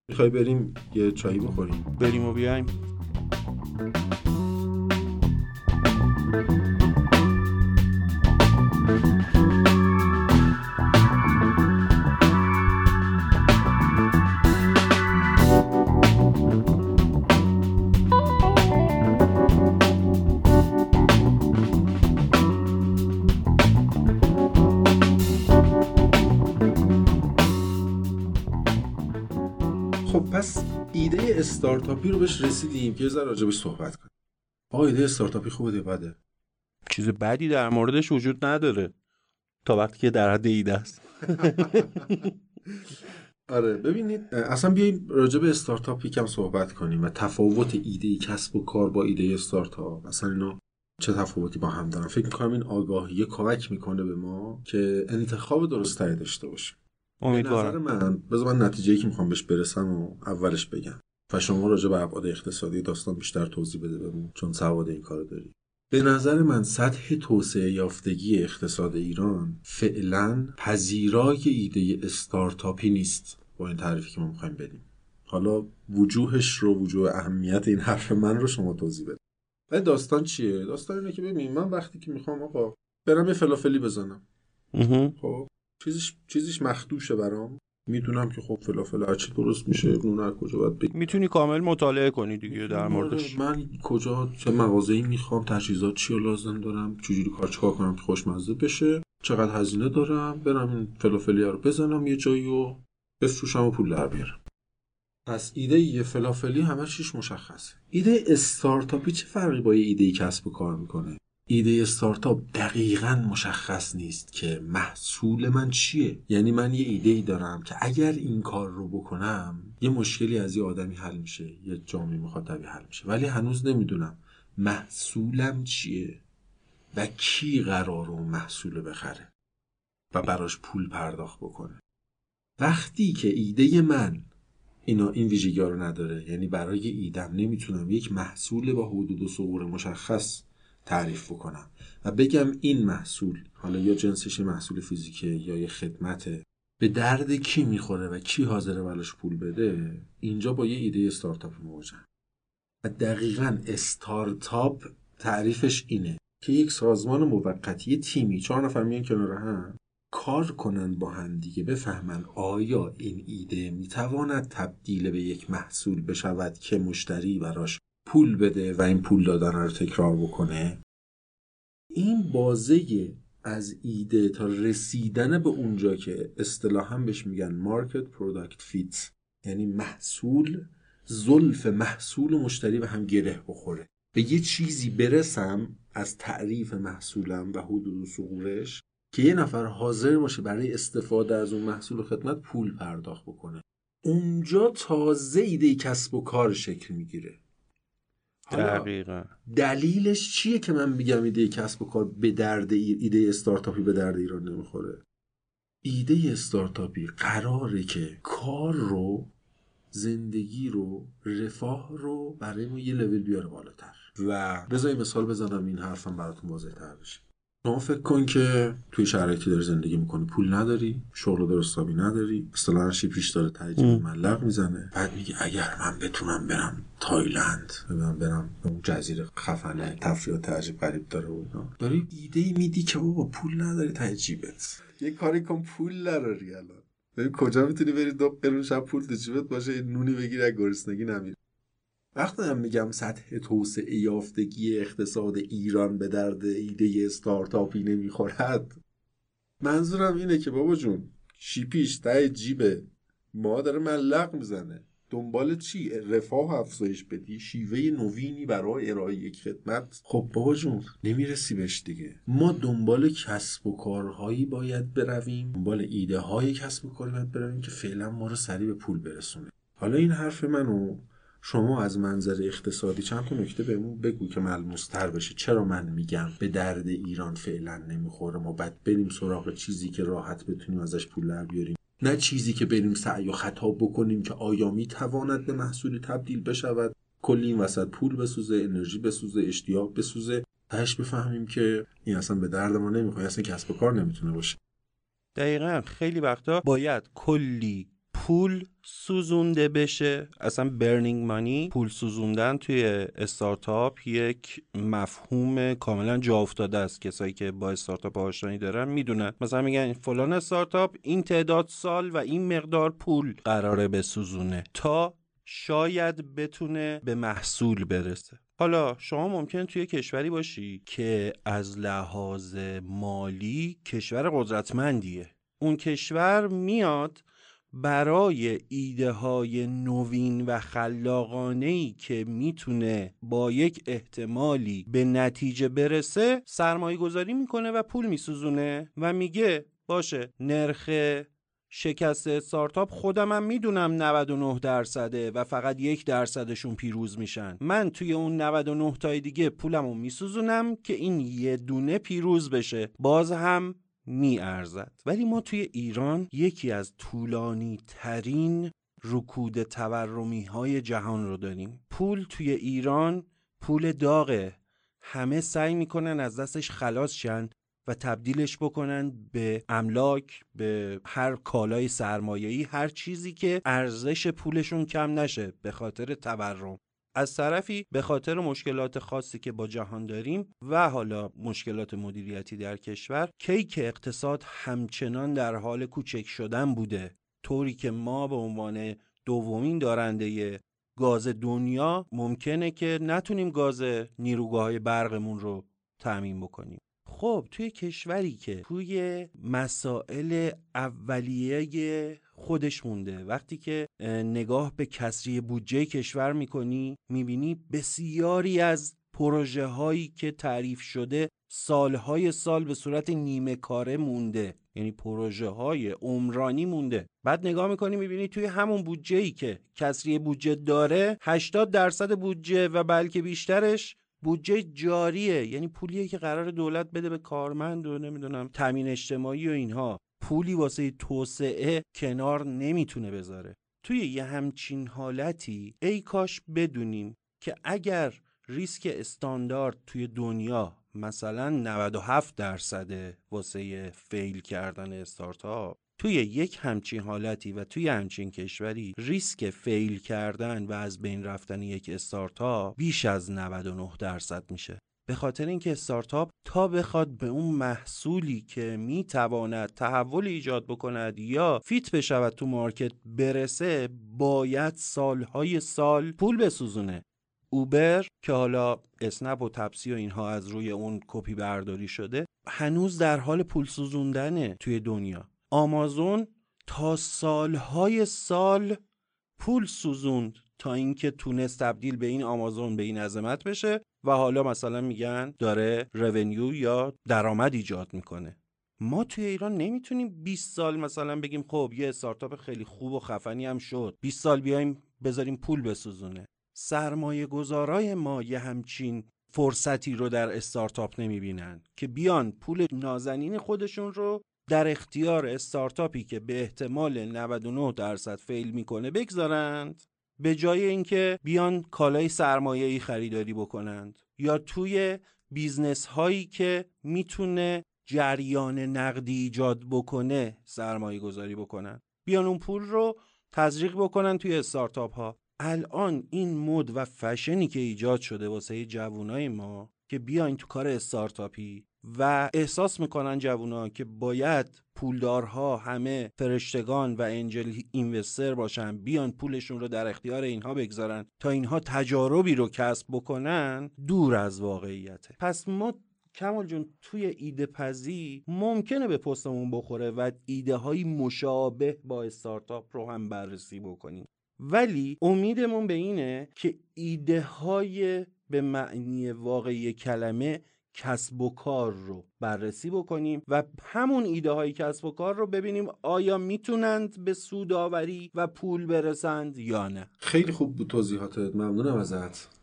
می‌خوای بریم یه چایی بخوریم؟ بریم و بیایم. ایده استارتاپی رو بهش رسیدیم که ذره راجبش صحبت کنیم. آقا ایده استارتاپی خوبه بده. چیز بدی در موردش وجود نداره. تا وقتی که در حد ایده است. آره ببینید اصلا بیایم راجع به استارتاپ یکم صحبت کنیم و تفاوت ایده کسب و کار با ایده استارتاپ. مثلا اینا چه تفاوتی با هم دارن؟ فکر می‌کنم این آگاهی کمک می‌کنه به ما که انتخاب درست داشته باشیم. امیدوارم. من بذار من نتیجه که می‌خوام بهش برسم و اولش بگم. و شما راجع به ابعاد اقتصادی داستان بیشتر توضیح بده بهمون چون سواد این کارو داری. به نظر من سطح توسعه یافتگی اقتصاد ایران فعلا پذیرای ایده استارتاپی نیست با این تعریفی که ما می‌خوایم بدیم. حالا وجوهش رو وجوه اهمیت این حرف من رو شما توضیح بده و داستان چیه؟ داستان اینه که ببین من وقتی که می‌خوام آقا برم یه فلافلی بزنم. خب؟ چیزش چیزش مخدوشه برام. می‌دونم که خب فلافل هرچی درست میشه نون از کجا باید بگیر می‌تونی کامل مطالعه کنی دیگه در موردش. من کجا چه مغازه‌ای می‌خوام تجهیزات چی لازم دارم چجوری کار چیکار کنم که خوشمزه بشه چقدر هزینه دارم برم این فلافلی رو بزنم یه جایی و بفروشم و پول در بیارم. پس ایده یه فلافلی همه چیش مشخصه. ایده استارتاپی چه فرقی با یه ایده کسب و کار می‌کنه؟ ایده استارتاپ دقیقا مشخص نیست که محصول من چیه. یعنی من یه ایده ای دارم که اگر این کار رو بکنم یه مشکلی از یه آدمی حل میشه یه جامعه مخاطبی حل میشه. ولی هنوز نمی‌دونم محصولم چیه و کی قرار اون محصول بخره و براش پول پرداخت بکنه. وقتی که ایده من اینا این ویژگی رو نداره یعنی برای ایدم نمی‌تونم یک محصول با حدود و سقور مشخص تعریف بکنم و بگم این محصول حالا یا جنسش محصول فیزیکه یا یه خدمته به درد کی می‌خوره و کی حاضره براش پول بده اینجا با یه ایده استارتاپ مواجه و دقیقا استارتاپ تعریفش اینه که یک سازمان موقتی تیمی چهار نفر میان کنار هم کار کنن با هم دیگه بفهمن آیا این ایده می‌تواند تبدیل به یک محصول بشود که مشتری براش پول بده و این پول دادن رو تکرار بکنه. این بازه از ایده تا رسیدن به اونجا که اصطلاحا بهش میگن market product fit یعنی محصول زلف محصول و مشتری به هم گره بخوره. به یه چیزی برسم از تعریف محصولم و حدود و ثغورش که یه نفر حاضر باشه برای استفاده از اون محصول و خدمت پول پرداخت بکنه. اونجا تازه ایده کسب و کار شکل می‌گیره. دقیقا. دلیلش چیه که من میگم ایده کسب و کار به درد ایده استارتاپی به درد ایران نمی‌خوره؟ ایده استارتاپی قراره که کار رو زندگی رو رفاه رو برای ما یه لول بیاره بالاتر. و بذاری مثال بزنم این حرفم براتون واضح تر بشه. شما فکر کن که توی شرایطی داری زندگی می‌کنی. پول نداری شغل درستابی نداری. اصطلاحا چی پیش داره تجربه ملق می‌زنه. بعد میگه اگر من بتونم برم تایلند ببینم برم به اون جزیره خفنه تفریحات عجیب غریب داره و اینا. داری ایده میدی که بابا پول نداری تجیبت یه کاری کن پول نداری الان. ببین کجا می‌تونی بری دو قرون شب پول تو جیبت باشه نونی بگیری از گرسنگی نمیری. وقتی هم میگم سطح توسعه یافتگی اقتصاد ایران به درد ایده استارتاپی نمی‌خورد منظورم اینه که بابا جون شیپیش ته جیبه؟ ما داره ملق می‌زنه. دنبال چی؟ رفاه افزایش بدی شیوه نوینی برای ارائه یک خدمت؟ خب بابا جون نمی‌رسی بهش دیگه. ما دنبال کسب و کارهایی باید برویم دنبال ایده های کسب و کاری باید برویم که فعلا ما رو سریع به پول برسونه. حالا این حرف منو شما از منظر اقتصادی چند تا نکته بهمون بگو که ملموستر بشه. چرا من میگم به درد ایران فعلا نمی‌خوره؟ ما بعد بریم سراغ چیزی که راحت بتونیم ازش پول در بیاریم. نه چیزی که بریم سعی و خطا بکنیم که آیا می‌تواند به محصولی تبدیل بشود. کلی این وسط پول بسوزه انرژی بسوزه اشتیاق بسوزه. تهش بفهمیم که این اصلا به درد ما نمی‌خوره. اصلا کسب و کار نمی‌تونه باشه. دقیقا. خیلی وقتا باید کلی پول سوزونده بشه. اصلا برنینگ مانی پول سوزوندن توی استارتاپ یک مفهوم کاملا جا افتاده است. کسایی که با استارتاپ آشنایی دارن می‌دونن. مثلا میگن فلان استارتاپ این تعداد سال و این مقدار پول قراره بسوزونه تا شاید بتونه به محصول برسه. حالا شما ممکن توی کشوری باشی که از لحاظ مالی کشور قدرتمندیه. اون کشور میاد برای ایده های نوین و خلاقانه ای که می‌تونه با یک احتمالی به نتیجه برسه سرمایه گذاری می‌کنه و پول میسوزونه و میگه باشه نرخ شکست استارتاپ خودم هم می‌دونم 99 درصده و فقط یک درصدشون پیروز میشن. من توی اون 99 تای دیگه پولمو میسوزونم که این یه دونه پیروز بشه. باز هم می ارزد. ولی ما توی ایران یکی از طولانی ترین رکود تورمی های جهان رو داریم. پول توی ایران پول داغه همه سعی می‌کنن از دستش خلاص شن و تبدیلش بکنن به املاک به هر کالای سرمایه‌ای هر چیزی که ارزش پولشون کم نشه به خاطر تورم. از طرفی به خاطر مشکلات خاصی که با جهان داریم و حالا مشکلات مدیریتی در کشور کیک اقتصاد همچنان در حال کوچک شدن بوده. طوری که ما به عنوان دومین دارنده گاز دنیا ممکنه که نتونیم گاز نیروگاه های برقمون رو تعمین بکنیم. خب توی کشوری که توی مسائل اولیه خودش مونده. وقتی که نگاه به کسری بودجه کشور می‌کنی می‌بینی بسیاری از پروژه هایی که تعریف شده سالهای سال به صورت نیمه کاره مونده. یعنی پروژه های عمرانی مونده. بعد نگاه می‌کنی می‌بینی توی همون بودجه ای که کسری بودجه داره 80 درصد بودجه و بلکه بیشترش بودجه جاریه. یعنی پولیه که قرار دولت بده به کارمند و نمی‌دونم تامین اجتماعی و اینها. پولی واسه توسعه کنار نمی‌تونه بذاره. توی یه همچین حالتی ای کاش بدونیم که اگر ریسک استاندارد توی دنیا مثلا 97 درصده واسه فیل کردن استارتاپ توی یک همچین حالتی و توی همچین کشوری ریسک فیل کردن و از بین رفتن یک استارتاپ بیش از 99 درصد میشه. به خاطر اینکه استارتاپ تا بخواد به اون محصولی که می‌تواند تحول ایجاد بکند یا fit بشود تو market برسه باید سالهای سال پول بسوزونه. اوبر که حالا اسنپ و تپسی و اینها از روی اون کپی برداری شده هنوز در حال پول سوزوندنه توی دنیا. آمازون تا سالهای سال پول سوزوند تا اینکه تونست تبدیل به این آمازون به این عظمت بشه. و حالا مثلا میگن داره revenue یا درآمد ایجاد می‌کنه. ما توی ایران نمی‌تونیم 20 سال مثلا بگیم خب یه استارتاپ خیلی خوب و خفنی هم شد. 20 سال بیایم بذاریم پول بسوزونه. سرمایه گذارای ما یه همچین فرصتی رو در استارتاپ نمی‌بینن که بیان پول نازنین خودشون رو در اختیار استارتاپی که به احتمال 99 درصد فیل می‌کنه بگذارند. به جای اینکه بیان کالای سرمایه‌ای خریداری بکنند یا توی business هایی که می‌تونه جریان نقدی ایجاد بکنه سرمایه گذاری بکنن. بیان اون پول رو تزریق بکنن توی استارتاپ ها الان این مد و فشنی که ایجاد شده واسه جوونای ما که بیاین تو کار استارتاپی و احساس می‌کنن جوونا که باید پولدارها همه فرشتگان و angel investor باشن بیان پولشون رو در اختیار اینها بگذارن تا اینها تجاربی رو کسب بکنن دور از واقعیته. پس ما کمال جون توی ایده پزی ممکنه به پستمون بخوره و ایده های مشابه با استارتاپ رو هم بررسی بکنیم. ولی امیدمون به اینه که ایده های به معنی واقعی کلمه کسب و کار رو بررسی بکنیم و همون ایده های کسب و کار رو ببینیم آیا می‌تونند به سوداوری و پول برسند یا نه. خیلی خوب بود توضیحاتت. ممنونم ازت.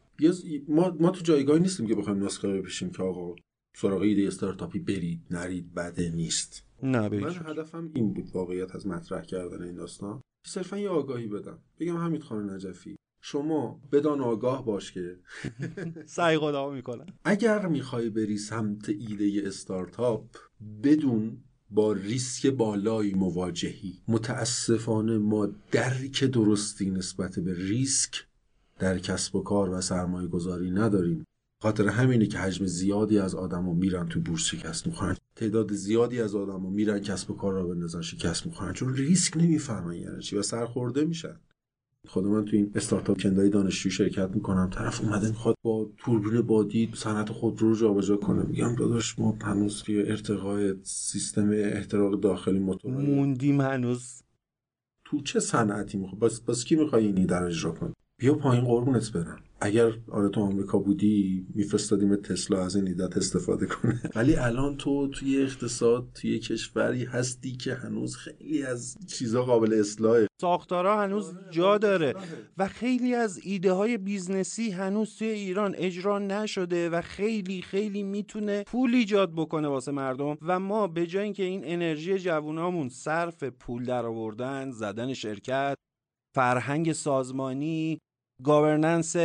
ما, ما تو جایگاهی نیستیم که بخوایم نسخه بپیشیم که آقا سراغ ایده استارتاپی برید نرید بده نیست. نه من هدفم این بود واقعیت از مطرح کردن این داستان. صرفا یه آگاهی بدم. بگم حمید خان نجفی. شما بدان آگاه باش که. سعی خدا می‌کنن اگر می‌خوای بری سمت ایده استارتاپ بدون با ریسک بالایی مواجهی. متاسفانه ما درک درستی نسبت به ریسک در کسب و کار و سرمایه گذاری نداریم. خاطر همینه که حجم زیادی از آدما میرن تو بورس شکست می‌خورن. تعداد زیادی از آدما میرن کسب و کار را بندازن شکست می‌خورن. چون ریسک نمی‌فهمن یعنی چی؟ و سرخورده میشن. خود من تو این استارتاپ کندای دانشجو شرکت می‌کنم طرف اومده می‌خواد با توربین بادی صنعت خودرو رو جابجا کنه. میگم داداش ما هنوز توی ارتقای سیستم احتراق داخلی موتور موندیم هنوز. تو چه صنعتی می‌خواد بس, بس کی می‌خوای اینو اجرا کنی بیا پایین قربونت برم. اگر آره تو آمریکا بودی میفرستادیم تسلا از این ایدت استفاده کنه. ولی الان تو توی اقتصاد توی کشوری هستی که هنوز خیلی از چیزا قابل اصلاحه. ساختارا هنوز جا داره و خیلی از ایده های business ی هنوز توی ایران اجرا نشده و خیلی خیلی می‌تونه پول ایجاد بکنه واسه مردم. و ما به جای اینکه این انرژی جوونامون صرف پول در آوردن زدن شرکت فرهنگ سازمانی گاورننس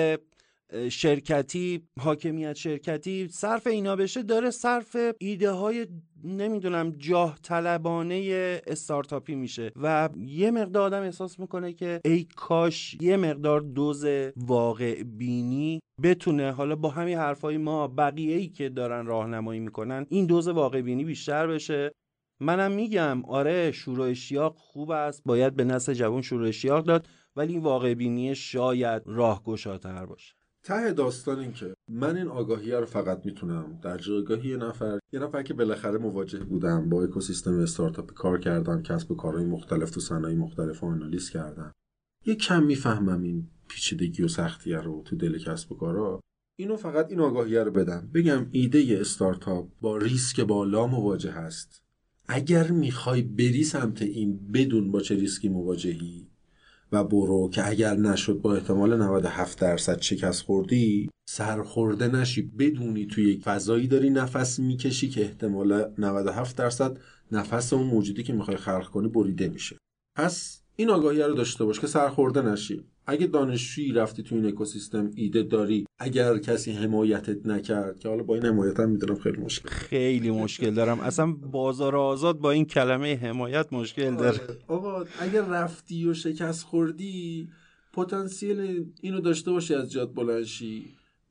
شرکتی حاکمیت شرکتی صرف اینا بشه داره صرف ایده های نمی‌دونم جاه طلبانه استارتاپی میشه. و یه مقدار آدم احساس می‌کنه که ای کاش یه مقدار دوز واقع بینی بتونه حالا با همین حرفای ما بقیه ای که دارن راهنمایی می‌کنن این دوز واقع بینی بیشتر بشه. منم میگم آره شروع اشتیاق خوب است. باید به نسل جوان شروع اشتیاق داد. ولی این واقع بینی شاید راهگشاتر باشه. ته داستان این که من این آگاهی رو فقط می‌تونم در جایگاهی یه نفر یه نفر که بالاخره مواجه بودم با اکوسیستم استارتاپ کار کردم کسب و کارهای مختلف تو صنایع مختلف رو آنالیز کردم. یه کم می‌فهمم این پیچیدگی و سختی رو تو دل کسب و کارا. اینو فقط این آگاهیه رو بدم. بگم ایده استارتاپ با ریسک بالا مواجه هست. اگر می‌خوای بری سمت این بدون با چه ریسکی مواجهی و برو که اگر نشد با احتمال 97 درصد شکست خوردی سرخورده نشی. بدونی توی یک فضایی داری نفس می‌کشی که احتمال 97 درصد نفس اون موجودی که می‌خوای خلق کنی بریده میشه. پس این آگاهی رو داشته باش که سرخورده نشی. اگه دانشجویی رفتی تو این اکوسیستم ایده داری اگر کسی حمایتت نکرد که حالا با این حمایت هم می‌دونم خیلی مشکل. خیلی مشکل دارم. اصلا بازار آزاد با این کلمه حمایت مشکل داره. آره. آقا اگر رفتی و شکست خوردی پتانسیل اینو داشته باشی از جاد بلنشی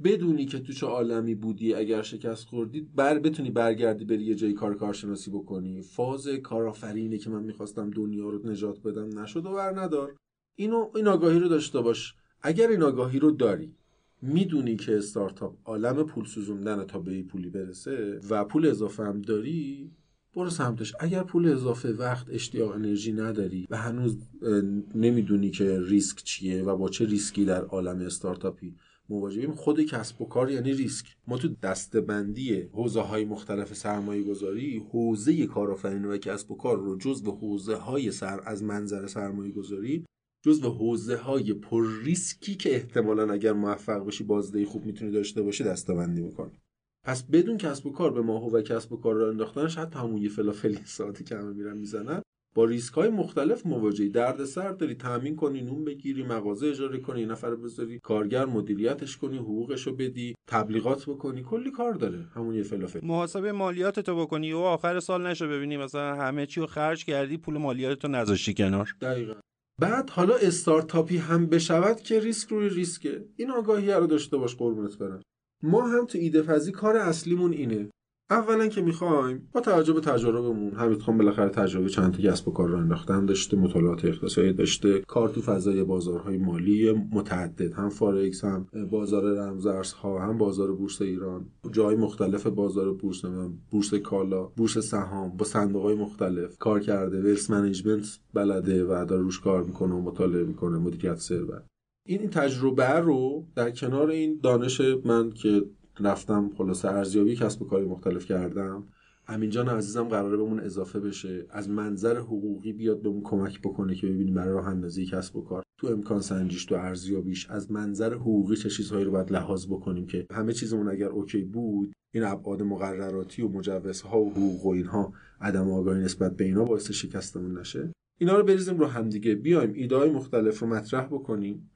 بدونی که تو چه عالمی بودی اگر شکست خوردی بر بتونی برگردی بری یه جایی کار کارشناسی بکنی. فاز کارآفرینی که من می‌خواستم دنیا رو نجات بدم نشد و بر ندار. اینو این آگاهی رو داشته باش. اگر این آگاهی رو داری می‌دونی که استارتاپ عالم پول سوزوندن تا به پولی برسه و پول اضافه هم داری برو سمتش. اگر پول اضافه وقت اشتیاق انرژی نداری و هنوز نمی‌دونی که ریسک چیه و با چه ریسکی در عالم استارتاپی مواجهیم خود کسب و کار یعنی ریسک. ما تو دسته‌بندی حوزه های مختلف سرمایه گذاری حوزه کارآفرینی و کسب و کار رو جز به حوزه های سر از منظر سرمایه گذاری جز به حوزه های پر ریسکی که احتمالا اگر موفق بشی بازدهی خوب می‌تونی داشته باشی دسته‌بندی می‌کنی. پس بدون کسب و کار به ما هو کسب و کار راه انداختنش حتی همون یه فلافلی ساده‌ای که همه میرن می‌زنن با ریسک های مختلف مواجهی. درد سر داری تامین کنی نون بگیری مغازه اجاره کنی یه نفر بذاری کارگر مدیریتش کنی حقوقش رو بدی تبلیغات بکنی. کلی کار داره همون یه فلافل. محاسبه مالیات تو بکنی. و آخر سال نشو ببینی مثلا همه چی رو خرج کردی پول مالیات تو نذاشتی کنار. دقیقا. بعد حالا استارتاپی هم بشود که ریسک روی ریسکه. این آگاهی رو داشته باش قربونت برم. ما هم تو ایده پزی کار اصلیمون اینه. اولا که می‌خوایم با توجه به تجاربمون حمید خان بالاخره تجربه چند تا کسب و کار راه انداختن داشته مطالعات اقتصادی داشته کار تو فضای بازارهای مالی متعدد هم فارکس هم بازار رمزارزها هم بازار بورس ایران جای مختلف بازار بورس بورس کالا بورس سهام با صندوق های مختلف کار کرده wealth management بلده و داره روش کار می‌کنه و مطالعه می‌کنه مدیریت ثروت این تجربه رو در کنار این دانش من که رفتم خلاصه ارزیابی کسب و کاری مختلف کردم. جان عزیزم قراره بهمون اضافه بشه. از منظر حقوقی بیاد بهمون کمک بکنه که ببینیم برای راه اندازی کسب و کار. تو امکان سنجیش تو ارزیابیش از منظر حقوقی چه چیزهایی رو باید لحاظ بکنیم که همه چیزمون اگر اوکی بود این ابعاد مقرراتی و مجوزها و حقوق و اینها عدم آگاهی نسبت به اینا باعث شکستمون نشه. اینا رو بریزیم رو همدیگه. بیایم ایده مختلف رو مطرح بکنیم.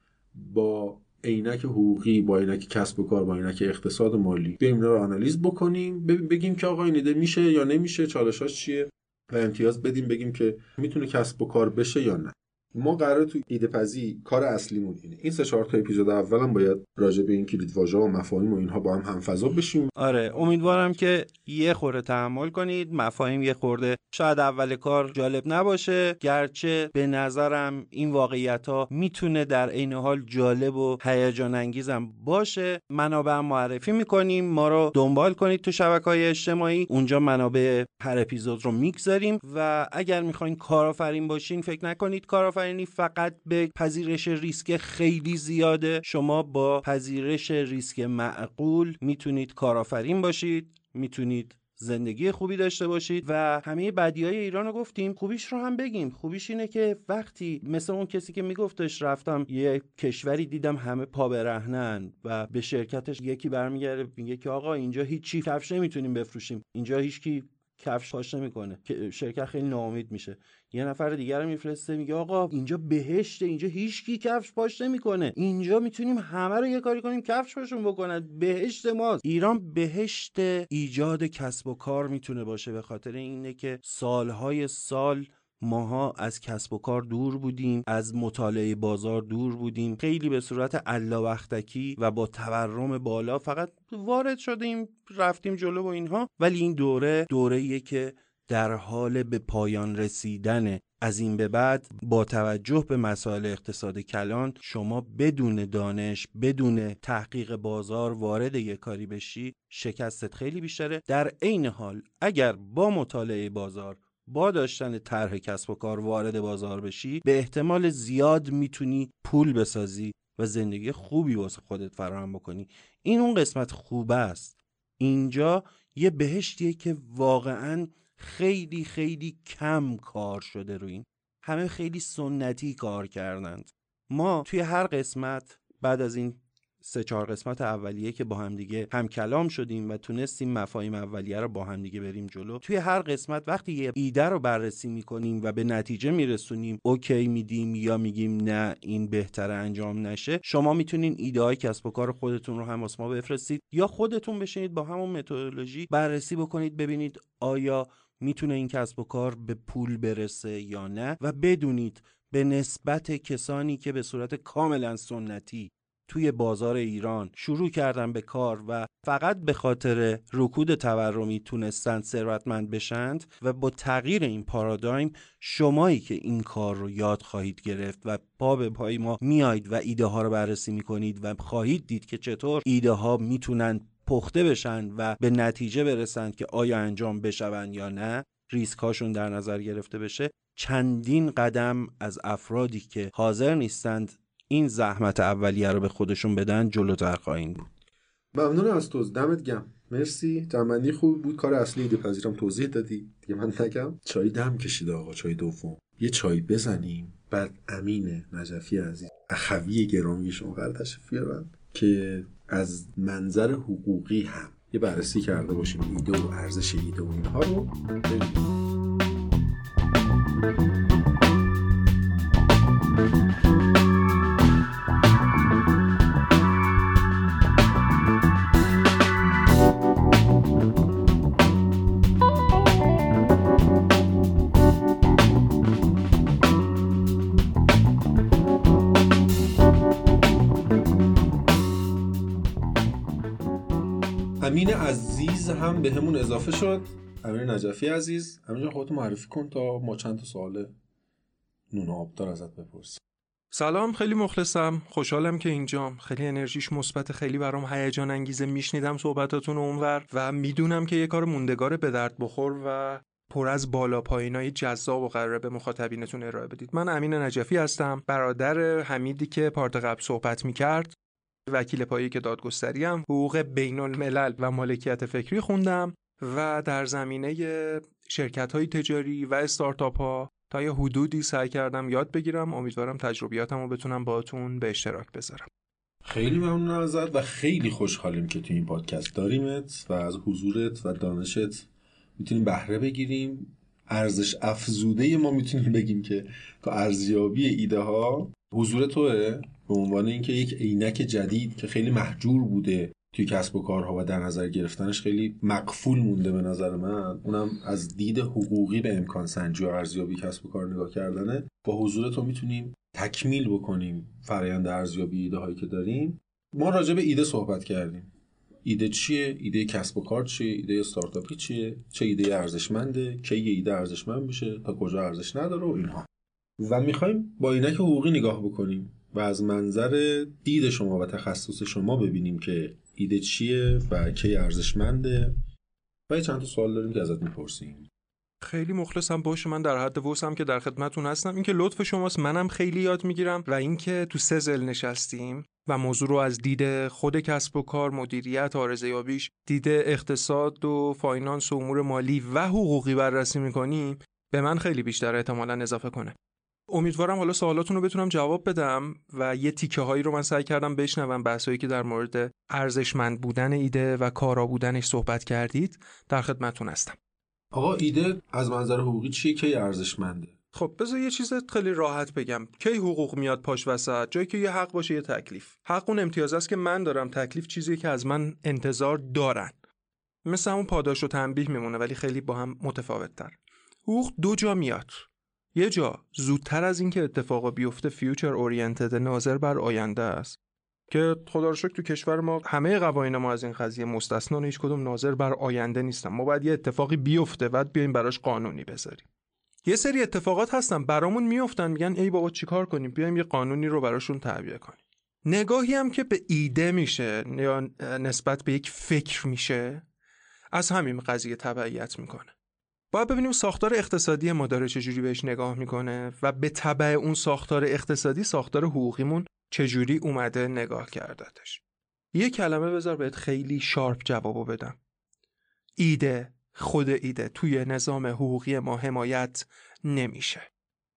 با عینک حقوقی با عینک کسب و کار با عینک اقتصاد مالی. بیایم رو آنالیز بکنیم بگیم که آقا این ایده میشه یا نمیشه چالشاش چیه؟ و امتیاز بدیم بگیم که می‌تونه کسب و کار بشه یا نه. ما قرار تو ایده پزی کار اصلیمون اینه. این سه چهار تا اپیزود اولم باید راجع به این کلید واژه و مفاهیم و اینها با هم همفضا بشیم. آره امیدوارم که یه خورده تحمل کنید. مفاهیم یه خورده شاید اول کار جالب نباشه. گرچه به نظرم این واقعیت ها می‌تونه در عین حال جالب و هیجان انگیزم باشه. منابع معرفی می‌کنیم. ما رو دنبال کنید تو شبکه های اجتماعی. اونجا منابع هر اپیزود رو می‌گذاریم و اگر می‌خواین کارآفرین باشین فکر نکنید کارآفرین کارآفرینی فقط به پذیرش ریسک خیلی زیاده. شما با پذیرش ریسک معقول می‌تونید کارآفرین باشید. می‌تونید زندگی خوبی داشته باشید و همه بدی های ایران رو گفتیم. خوبیش رو هم بگیم. خوبیش اینه که وقتی مثل اون کسی که میگفتش رفتم یه کشوری دیدم همه پا برهنن و به شرکتش یکی برمیگرده میگه که آقا اینجا هیچی کفش نمی‌تونیم بفروشیم. اینجا هیچکی کفش پاش نمی‌کنه که شرکت خیلی ناامید میشه. یه نفر دیگر رو میفرسته میگه آقا اینجا بهشته اینجا هیچکی کفش پاش نمی‌کنه. اینجا می‌تونیم همه رو یه کاری کنیم کفش پاشون بکنن. بهشت ماست. ایران بهشت ایجاد کسب و کار می‌تونه باشه به خاطر اینه که سالهای سال ماها از کسب و کار دور بودیم از مطالعه بازار دور بودیم. خیلی به صورت وقتکی و با تورم بالا فقط وارد شدیم رفتیم جلو و اینها. ولی این دوره دوره که در حال به پایان رسیدن. از این به بعد با توجه به مسائل اقتصاد کلان شما بدون دانش بدون تحقیق بازار وارد یک کاری بشی شکستت خیلی بیشتره. در عین حال اگر با مطالعه بازار با داشتن طرح کسب و کار وارد بازار بشی به احتمال زیاد می‌تونی پول بسازی و زندگی خوبی واسه خودت فراهم بکنی. این اون قسمت خوبه است. اینجا یه بهشتیه که واقعا خیلی خیلی کم کار شده رو این. همه خیلی سنتی کار کردند. ما توی هر قسمت بعد از این سه چهار قسمت اولیه که با هم دیگه هم کلام شدیم و تونستیم مفاهیم اولیه رو با هم دیگه بریم جلو. توی هر قسمت وقتی یه ایده رو بررسی می‌کنیم و به نتیجه میرسونیم اوکی میدیم یا میگیم نه این بهتره انجام نشه شما می‌تونین ایده های کسب و کار خودتون رو هم ما بفرستید یا خودتون بشینید با همون متدولوژی بررسی بکنید ببینید آیا می‌تونه این کسب و کار به پول برسه یا نه و بدونید به نسبت کسانی که به صورت کاملا سنتی توی بازار ایران شروع کردن به کار و فقط به خاطر رکود تورمی تونستن ثروتمند بشند و با تغییر این پارادایم شمایی که این کار رو یاد خواهید گرفت و پا به پای ما میایید و ایده ها رو بررسی می‌کنید و خواهید دید که چطور ایده ها می‌تونن پخته بشن و به نتیجه برسند که آیا انجام بشوند یا نه ریسک هاشون در نظر گرفته بشه چندین قدم از افرادی که حاضر نیستند این زحمت اولیه رو به خودشون بدن جلوتر خواهیم بود. ممنون از تو. دمت گم مرسی. جمعنی خوب بود. کار اصلی ایده پذیرم توضیح دادی. دیگه من نگم. چای دم کشید آقا. چای دوم. یه چای بزنیم. بعد امین نجفی عزیز. اخوی گرامی شما قرار تشریف که از منظر حقوقی هم یه بررسی کرده باشیم. ایده و ارزش ایده و اینها رو. ببینیم. به همون اضافه شد. امین نجفی عزیز همینجا خودتو معرفی کن تا ما چند تا سوال نون آبدار ازت بپرسیم. سلام خیلی مخلصم. خوشحالم که اینجام خیلی انرژیش مثبت خیلی برام هیجان انگیزه. میشنیدم صحبتاتون اونور و می‌دونم که یه کار موندگار به درد بخور و پر از بالا پایینای جذاب و قراره به مخاطبینتون ارائه بدید. من امین نجفی هستم برادر حمیدی که پارت قبل صحبت می‌کرد. وکیل پایی که دادگستریم حقوق بین الملل و مالکیت فکری خوندم و در زمینه شرکت های تجاری و استارتاپ ها تا یه حدودی سعی کردم یاد بگیرم. امیدوارم تجربیاتم رو بتونم باهاتون به اشتراک بذارم. خیلی ممنون ازت و خیلی خوشحالیم که تو این پادکست داریمت و از حضورت و دانشت می‌تونیم بهره بگیریم. ارزش افزوده ما می‌تونیم بگیم که تا ارزیابی ایده ها حضور توه؟ به عنوان اینکه یک عینک جدید که خیلی محجور بوده توی کسب و کارها و در نظر گرفتنش خیلی مقفول مونده به نظر من اونم از دید حقوقی به امکان سنجی و ارزیابی کسب و کار نگاه کردنه. با حضور تو می‌تونیم تکمیل بکنیم فرایند ارزیابی ایده هایی که داریم. ما راجع به ایده صحبت کردیم. ایده چیه؟ ایده کسب و کار چیه؟ ایده استارتاپی چیه؟ چه ایده ارزشمنده؟ کی ایده ارزشمند میشه؟ تا کجا ارزش نداره؟ و اینها. و می‌خوایم با عینک حقوقی نگاه بکنیم. و از منظر دید شما و تخصص شما ببینیم که ایده چیه و کی ارزشمنده و چند تا سوال داریم که ازت می‌پرسیم. خیلی مخلصم باشه من در حد وسم که در خدمتتون هستم. اینکه لطف شماست منم خیلی یاد می‌گیرم. و اینکه تو سزل نشستیم و موضوع رو از دید خود کسب و کار مدیریت ارزیابیش دید اقتصاد و finance و امور مالی و حقوقی بررسی می‌کنیم به من خیلی بیشتر احتمالا اضافه کنه. امیدوارم حالا سوالاتون رو بتونم جواب بدم و یه تیکه هایی رو من سعی کردم بشنوم بحثایی که در مورد ارزشمند بودن ایده و کارا بودنش صحبت کردید. در خدمتتون هستم. آقا ایده از منظر حقوقی چیه؟ که ارزشمنده؟ خب بذار یه چیز خیلی راحت بگم. کی حقوق میاد پاش وسط؟ جایی که یه حق باشه یه تکلیف. حق اون امتیاز است که من دارم تکلیف چیزی که از من انتظار دارن. مثل همون پاداش و تنبیه میمونه ولی خیلی با هم متفاوت تر حقوق دو جا میاد. یه جا زودتر از اینکه اتفاق بیفته فیوچر اورینتد ناظر بر آینده است. که خدا رو شکر تو کشور ما همه قوانین ما از این قضیه مستثنا هیچ کدوم ناظر بر آینده نیستن. ما باید یه اتفاقی بیفته بعد بیایم براش قانونی بذاریم. یه سری اتفاقات هستن برامون میفتن میگن ای بابا چیکار کنیم؟ بیایم یه قانونی رو براشون تعبیه کنیم. نگاهی هم که به ایده میشه یا نسبت به یک فکر میشه از همین قضیه تبعیت می‌کنه. باید ببینیم ساختار اقتصادی ما داره چجوری بهش نگاه می‌کنه و به تبع اون ساختار اقتصادی ساختار حقوقیمون چجوری اومده نگاه کردتش. یه کلمه بذار بهت خیلی شارپ جوابو بدم. ایده خود ایده توی نظام حقوقی ما حمایت نمیشه.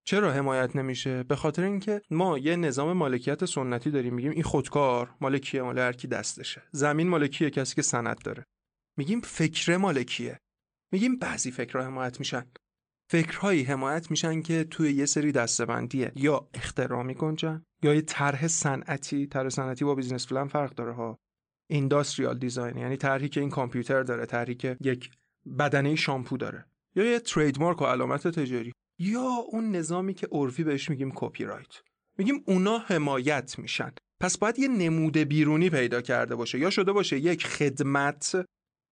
چرا حمایت نمیشه؟ به خاطر اینکه ما یه نظام مالکیت سنتی داریم میگیم این خودکار مالکیه مال هر کی دستشه. زمین مالکیه کسی که سند داره. میگیم فکر مالکیه میگیم بعضی فکرها حمایت میشن. فکرهایی حمایت میشن که توی یه سری دسته‌بندیه. یا اختراع میگنجن یا یه طرح صنعتی طرح صنعتی با business plan فرق داره ها. industrial design یعنی طرحی که این کامپیوتر داره طرحی که یک بدنه شامپو داره. یا یه trademark و علامت تجاری. یا اون نظامی که عرفی بهش میگیم کپی رایت میگیم اونا حمایت میشن. پس باید یه نموده بیرونی پیدا کرده باشه. یا شده باشه یک خدمت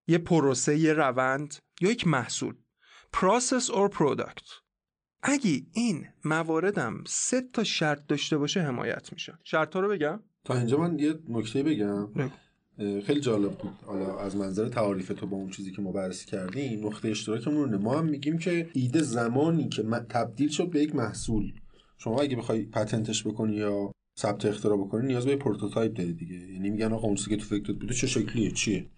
یه پروسه یه روند یا یک محصول. Process or product. اگه این مواردم سه تا شرط داشته باشه حمایت میشن شرط ها رو بگم. تا اینجا من یه نکته بگم. خیلی جالب بود. حالا از منظر تعاریف تو با اون چیزی که ما بررسی کردیم نقطه اشتراکمون ما هم میگیم که ایده زمانی که تبدیل شد به یک محصول. شما اگه بخوای patent ش بکنی یا ثبت اختراع بکنی نیاز به prototype داری دیگه. یعنی میگن آقا اون که تو فکرت بوده چه شکلیه چیه؟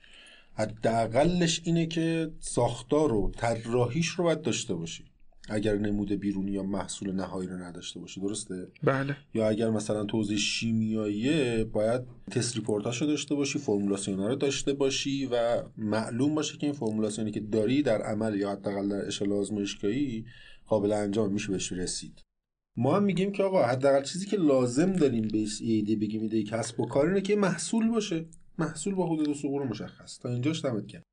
حداقلش اینه که ساختار و طراحیش رو باید داشته باشی. اگر نمود بیرونی یا محصول نهایی رو نداشته باشی درسته؟ بله. یا اگر مثلا توضیح شیمیاییه باید test report اش رو داشته باشی فرمولاسیون رو داشته باشی و معلوم باشه که این فرمولاسیونی که داری در عمل یا حداقل در اشل آزمایشگاهی قابل انجام میشه بهش رسید. ما هم میگیم که آقا حداقل چیزی که لازم داریم به ایده بگیم ایده کسب و کار اینه که محصول باشه. محصول با حدود و ثغور مشخص. تا اینجاش دمت گرم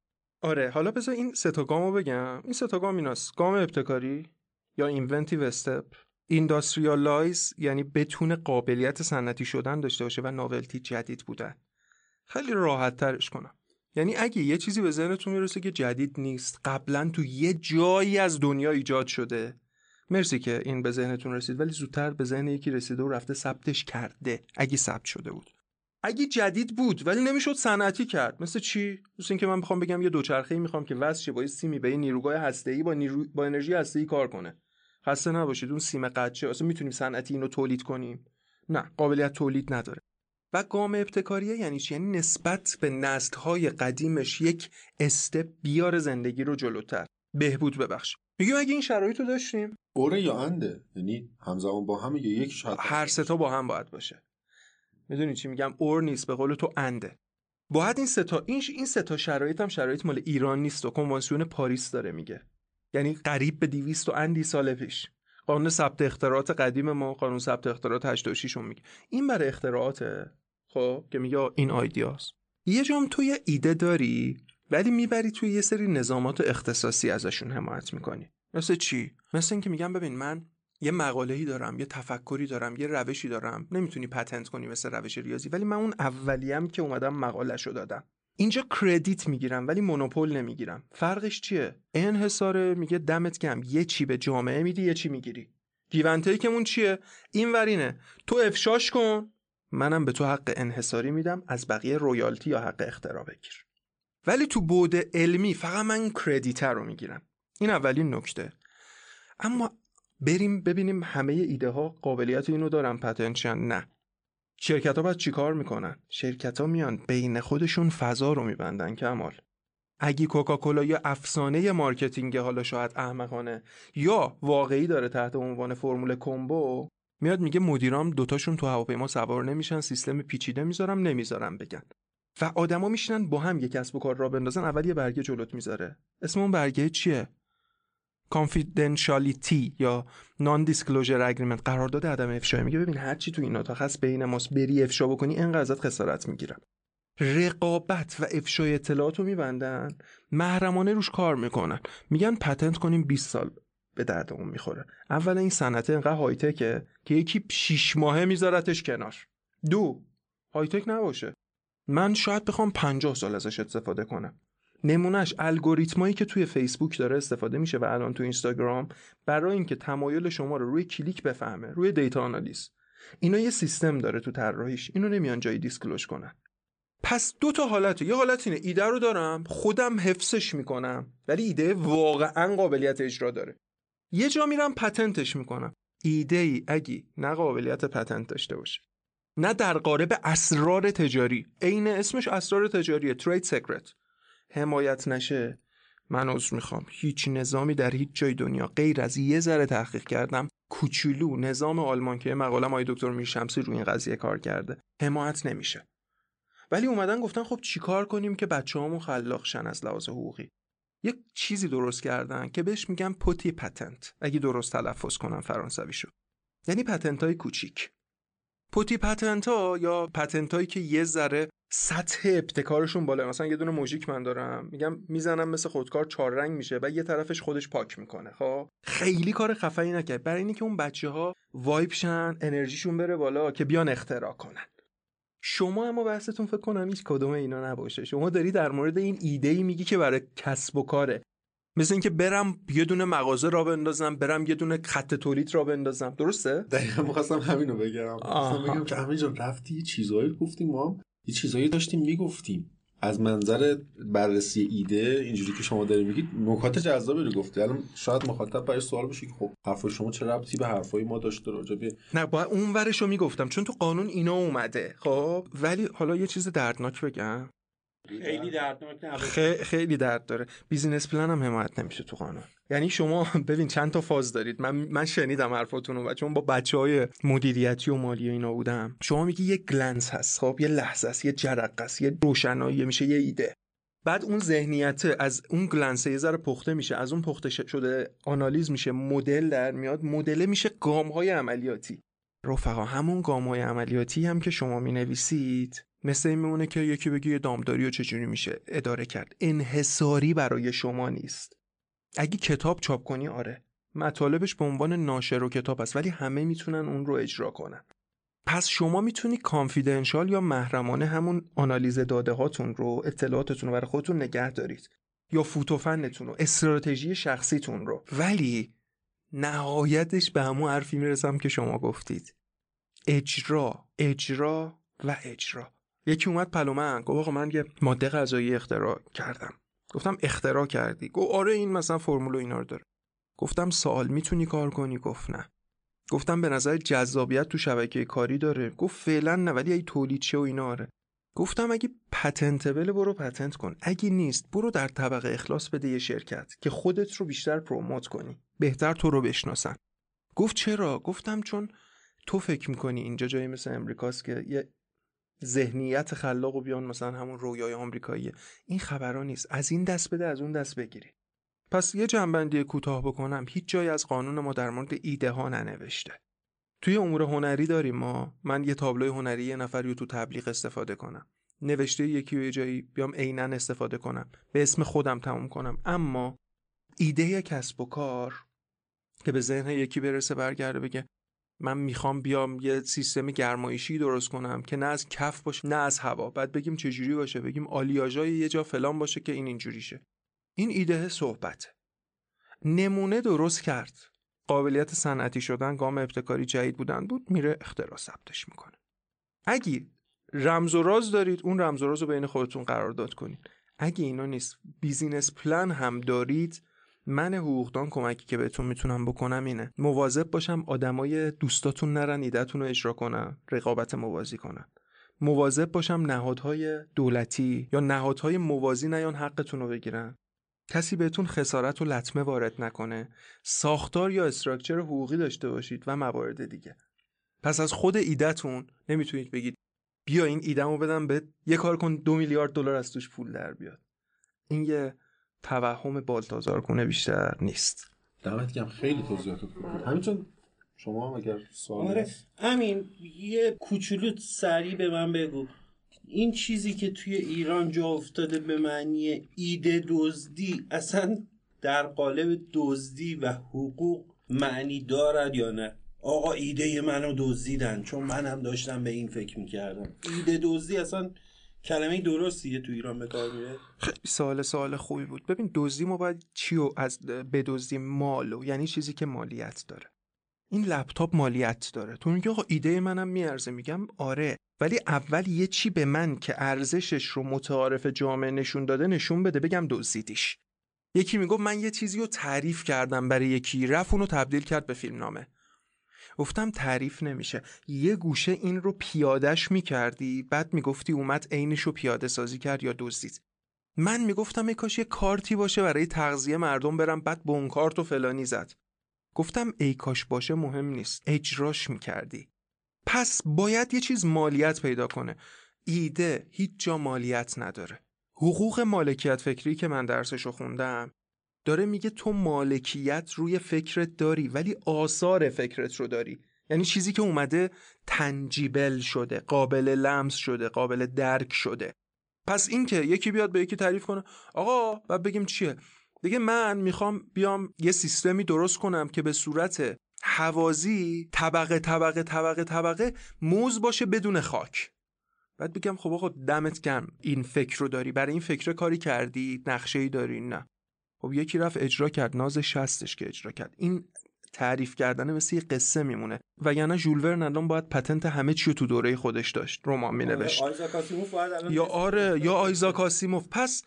آره حالا بذار این سه تا گامو بگم. این سه تا گام ایناست. گام ابتکاری یا inventive step industrialize یعنی بتونه قابلیت صنعتی شدن داشته باشه و novelty جدید بودن. خیلی راحت ترش کنم. یعنی اگه یه چیزی به ذهنتون می‌رسه که جدید نیست قبلا تو یه جایی از دنیا ایجاد شده. مرسی که این به ذهنتون رسید ولی زودتر به ذهن یکی رسیده و رفته ثبتش کرده اگه ثبت شده بود. اگه جدید بود ولی نمی‌شد صنعتی کرد. مثل چی؟ مثل اینکه من می‌خوام بگم یه دوچرخه می‌خوام که وصل شه با سیمی به نیروگاه هسته‌ای با نیرو... با انرژی هسته‌ای کار کنه. خسته نباشید اون سیم قچه اصلا می‌تونیم صنعتی اینو تولید کنیم. نه قابلیت تولید نداره. و گام ابتکاریه یعنی چی؟ یعنی نسبت به نسل‌های قدیمش یک استپ بیار زندگی رو جلوتر. بهبود ببخش. میگیم اگه این شرایط رو داشتیم؟ اوره یا انده؟ یعنی همزمان با هم یا یک شاید هر سه تا با هم باید باشه. می‌دونی چی میگم؟ اور نیست به قول تو انده. باید این ستا این این ستا شرایط هم شرایط مال ایران نیست و کنوانسیون پاریس داره میگه. یعنی قریب به 200 و اندی سال پیش. قانون ثبت اختراعات قدیم ما قانون ثبت اختراعات 86 میگه. این برای اختراعاته؟ خب که میگه این آیدیاست. یه جام تو یه ایده داری ولی می‌بری توی یه سری نظامات اختصاصی ازشون حمایت می‌کنی. مثل چی؟ مثل اینکه میگم ببین من یه مقاله‌ای دارم یه تفکری دارم یه روشی دارم. نمی‌تونی پتنت کنی مثل روش ریاضی. ولی من اون اولیم که اومدم مقالهشو دادم. اینجا کردیت می‌گیرم ولی مونوپول نمی‌گیرم. فرقش چیه؟ انحصار میگه دمت گم یه چی به جامعه میدی یه چی می‌گیری. اون چیه؟ این ورینه تو افشاش کن. منم به تو حق انحصاری میدم. از بقیه royalty یا حق اختراع بگیر. ولی تو بعد علمی فقط من credit رو می‌گیرم. این اولین نکته. اما بریم ببینیم همه ایده ها قابلیت اینو دارن patent شن نه. شرکت ها باید چیکار می‌کنن؟ شرکت ها میان بین خودشون فضا رو میبندن کمااینکه کوکاکولا یا افسانه marketing حالا شاید احمقانه یا واقعی داره تحت عنوان فرمول کمبو میاد میگه مدیرام دوتاشون تو هواپیما سوار نمیشن سیستم پیچیده می‌ذارم نمی‌ذارم بگن. و آدما میشینن با هم یک کسب و کار راه بندازن اول یه برگه جلوت می‌ذاره. اسم اون برگه چیه؟ confidentiality یا non-disclosure agreement قرارداد عدم افشا. میگه ببین هر چی تو این اتاق هست بین ماست بری افشا بکنی اینقدر ازت خسارت می‌گیرم. رقابت و افشای اطلاعات رو میبندن محرمانه روش کار می‌کنن. میگن patent کنیم 20 سال به دردمون می‌خوره. اول این صنعت انقدر high-tech ه که یکی 6 ماهه میذارتش کنار. دو high-tech نباشه. من شاید بخوام 50 سال ازش استفاده کنم. نمونهش الگوریتمایی که توی فیسبوک داره استفاده میشه و الان تو اینستاگرام برای اینکه تمایل شما رو روی کلیک بفهمه روی data analyze. اینا یه سیستم داره تو طراحیش. اینو نمیان جایی disclose کنن. پس دو تا حالته. یه حالت اینه. ایده رو دارم خودم حفظش می‌کنم ولی ایده واقعا قابلیت اجرا داره. یه جا میرم پتنتش می‌کنم. ایده ای اگه نه قابلیت پتنت داشته باشه. نه در قالب اسرار تجاری. عین اسمش اسرار تجاریه. ترید سیکرت حمایت نشه. من عذر می‌خوام. هیچ نظامی در هیچ جای دنیا غیر از یه ذره تحقیق کردم. کوچولو نظام آلمان که مقاله مای دکتر میرشمسی روی این قضیه کار کرده. حمایت نمیشه. ولی اومدن گفتن خب چیکار کنیم که بچه‌هامون خلاق شن از لحاظ حقوقی. یک چیزی درست کردن که بهش میگن پوتی پتنت. اگه درست تلفظ کنم فرانسویشو. یعنی پتنت های کوچیک. پوتی پتنت ها یا پتنت هایی که یه ذره سطح ابتکارشون بالا. مثلا یه دونه موژیک من دارم میگم می‌زنم مثل خودکار چهار رنگ میشه و یه طرفش خودش پاک می‌کنه. خب؟ خیلی کار خفنی نکرد. برای اینکه اون بچه ها وایب شن انرژیشون بره بالا که بیان اختراع کنن. شما اما بحثتون فکر کنم هیچ کدوم اینا نباشه. شما داری در مورد این ایده ای میگی که برای کسب و کاره. مثل اینکه برم یه دونه مغازه را بندازم برم یه دونه خط تولید را بندازم. درسته؟ دقیقا می‌خواستم همینو بگم. بگم که همینجا رفتی یه چیزایی گفتیم ما یه چیزایی داشتیم می‌گفتیم. از منظر بررسی ایده اینجوری که شما داری میگید نکات جذابی رو گفتی. الان شاید مخاطب برای سوال بشه که خب حرف شما چه ربطی به حرفای ما داشته راجع به نه با اون ورشو می‌گفتم. چون تو قانون اینا اومده خب؟ ولی حالا یه چیز دردناک بگم. خیلی دردناک خیلی درد داره. business plan هم حمایت نمیشه تو قانون یعنی شما ببین چند تا فاز دارید. من من شنیدم حرفاتون رو و چون با بچه های مدیریتی و مالی اینا بودم. شما میگی یه glance هست. خب یه لحظه است یه جرقه است یه روشنایی میشه یه ایده. بعد اون ذهنیت از اون glance یه ذره پخته میشه. از اون پخته شده آنالیز میشه. مدل در میاد. مدل میشه گام های عملیاتی. رفقا همون گام های عملیاتی هم که شما می نویسید مثل این میمونه که یکی بگی دامداری و چجوری میشه. اداره کرد. انحصاری برای شما نیست. اگه کتاب چاپ کنی آره. مطالبش به عنوان ناشر و کتاب است ولی همه می‌تونن اون رو اجرا کنن. پس شما می‌تونی کانفیدنشال یا محرمانه همون آنالیز داده هاتون رو اطلاعاتتون رو برای خودتون نگه دارید. یا فوتوفنتون رو استراتژی شخصیتون رو. ولی نهایتش به همون حرفی می‌رسم که شما گفتید. اجرا اجرا و اجرا. یکی اومد پهلو من گفت آقا من یه ماده غذایی اختراع کردم. گفتم اختراع کردی؟ گفت آره این مثلا فرمول و اینا رو داره. گفتم سوال می‌تونی کار کنی؟ گفت نه. گفتم به نظر جذابیت تو شبکه کاری داره. گفت فعلا نه ولی ای تولید چه و اینا آره. گفتم اگه patentable برو patent کن. اگه نیست برو در طبقه اخلاص بده یه شرکت که خودت رو بیشتر promote کنی. بهتر تو رو بشناسن. گفت چرا؟ گفتم چون تو فکر می‌کنی اینجا جایی مثل امریکاست که یه ذهنیت خلاق و بیان مثلا همون رویای آمریکاییه این خبران نیست. از این دست بده از اون دست بگیری. پس یه جنبندی کوتاه بکنم. هیچ جای از قانون ما در مورد ایده ها ننوشته. توی امور هنری داریم ما. من یه تابلوی هنری یه نفری رو تو تبلیغ استفاده کنم. نوشته یکی و یه جایی بیام عینا استفاده کنم. به اسم خودم تموم کنم. اما ایده کسب و کار که به ذهن یکی برسه برگرده بگه من می‌خوام بیام یه سیستم گرمایشی درست کنم که نه از کف باشه نه از هوا. بعد بگیم چجوری باشه. بگیم آلیاژای یه جا فلان باشه که این اینجوری شه. این ایده صحبت نمونه درست کرد. قابلیت صنعتی شدن گام ابتکاری جدید بودن بود میره اختراع ثبتش می‌کنه. اگه رمز و راز دارید اون رمز و راز رو بین خودتون قرار داد کنید. اگه اینا نیست business plan هم دارید من حقوقدان کمکی که بهتون می‌تونم بکنم اینه. مواظب باشم آدمای دوستاتون نرن ایدهتون رو اجرا کنن رقابت موازی کنن. مواظب باشم نهادهای دولتی یا نهادهای موازی نیان حقتون رو بگیرن. کسی بهتون خسارت و لطمه وارد نکنه. ساختار یا structure حقوقی داشته باشید و موارد دیگه. پس از خود ایدهتون نمی‌تونید بگید بیا این ایدمو بدم به یه کار کن دو میلیارد دلار از توش پول در بیاد. این یه توهم بالتازارگونه بیشتر نیست. دمت گرم خیلی توضیحات خوب بود. همینطور شما هم اگر سوال آره امین یه کوچولو سریع به من بگو. این چیزی که توی ایران جا افتاده به معنی ایده دزدی اصلا در قالب دزدی و حقوق معنی دارد یا نه؟ آقا ایده منو دزدیدن چون منم داشتم به این فکر می‌کردم. ایده دزدی اصلا کلمه درستیه تو ایران به کار میره؟ خیلی سوال سوال خوبی بود. ببین دزدی ما باید چی و از بدزدیم؟ مالو. یعنی چیزی که مالیت داره. این لپتاپ مالیت داره. تو میگه آقا ایده منم میارزه. میگم آره. ولی اول یه چی به من که ارزشش رو متعارف جامعه نشون داده نشون بده. بگم دزدیدیش. یکی می‌گفت من یه چیزی رو تعریف کردم برای یکی. رفت اونو تبدیل کرد به فیلم نامه گفتم تعریف نمیشه. یه گوشه این رو پیادش می‌کردی بعد می‌گفتی اومد عینش رو پیاده سازی کرد یا دزدید. من می‌گفتم ای کاش یه کارتی باشه برای تغذیه مردم برم بعد کارت و فلانی زد. گفتم ای کاش باشه مهم نیست اجراش می‌کردی. پس باید یه چیز مالیت پیدا کنه. ایده هیچ جا مالیت نداره. حقوق مالکیت فکری که من درسشو خوندم داره میگه تو مالکیت روی فکرت داری ولی آثار فکرت رو داری. یعنی چیزی که اومده تنجیبل شده قابل لمس شده قابل درک شده. پس این که یکی بیاد به یکی تعریف کنه آقا و بگیم چیه؟ دیگه من می‌خوام بیام یه سیستمی درست کنم که به صورت حوازی طبقه طبقه طبقه طبقه موز باشه بدون خاک. بعد بگم خب آقا دمت گرم این فکر رو داری. برای این فکر کاری کردی؟ نقشه ای داری؟ نه. خب یکی رفت اجرا کرد ناز شستش که اجرا کرد. این تعریف کردن مثل یه قصه میمونه. و یعنی ژول ورن باید patent همه چی تو دوره خودش داشت رمان مینوشت. یا آره یا آیزاک آسیموف. پس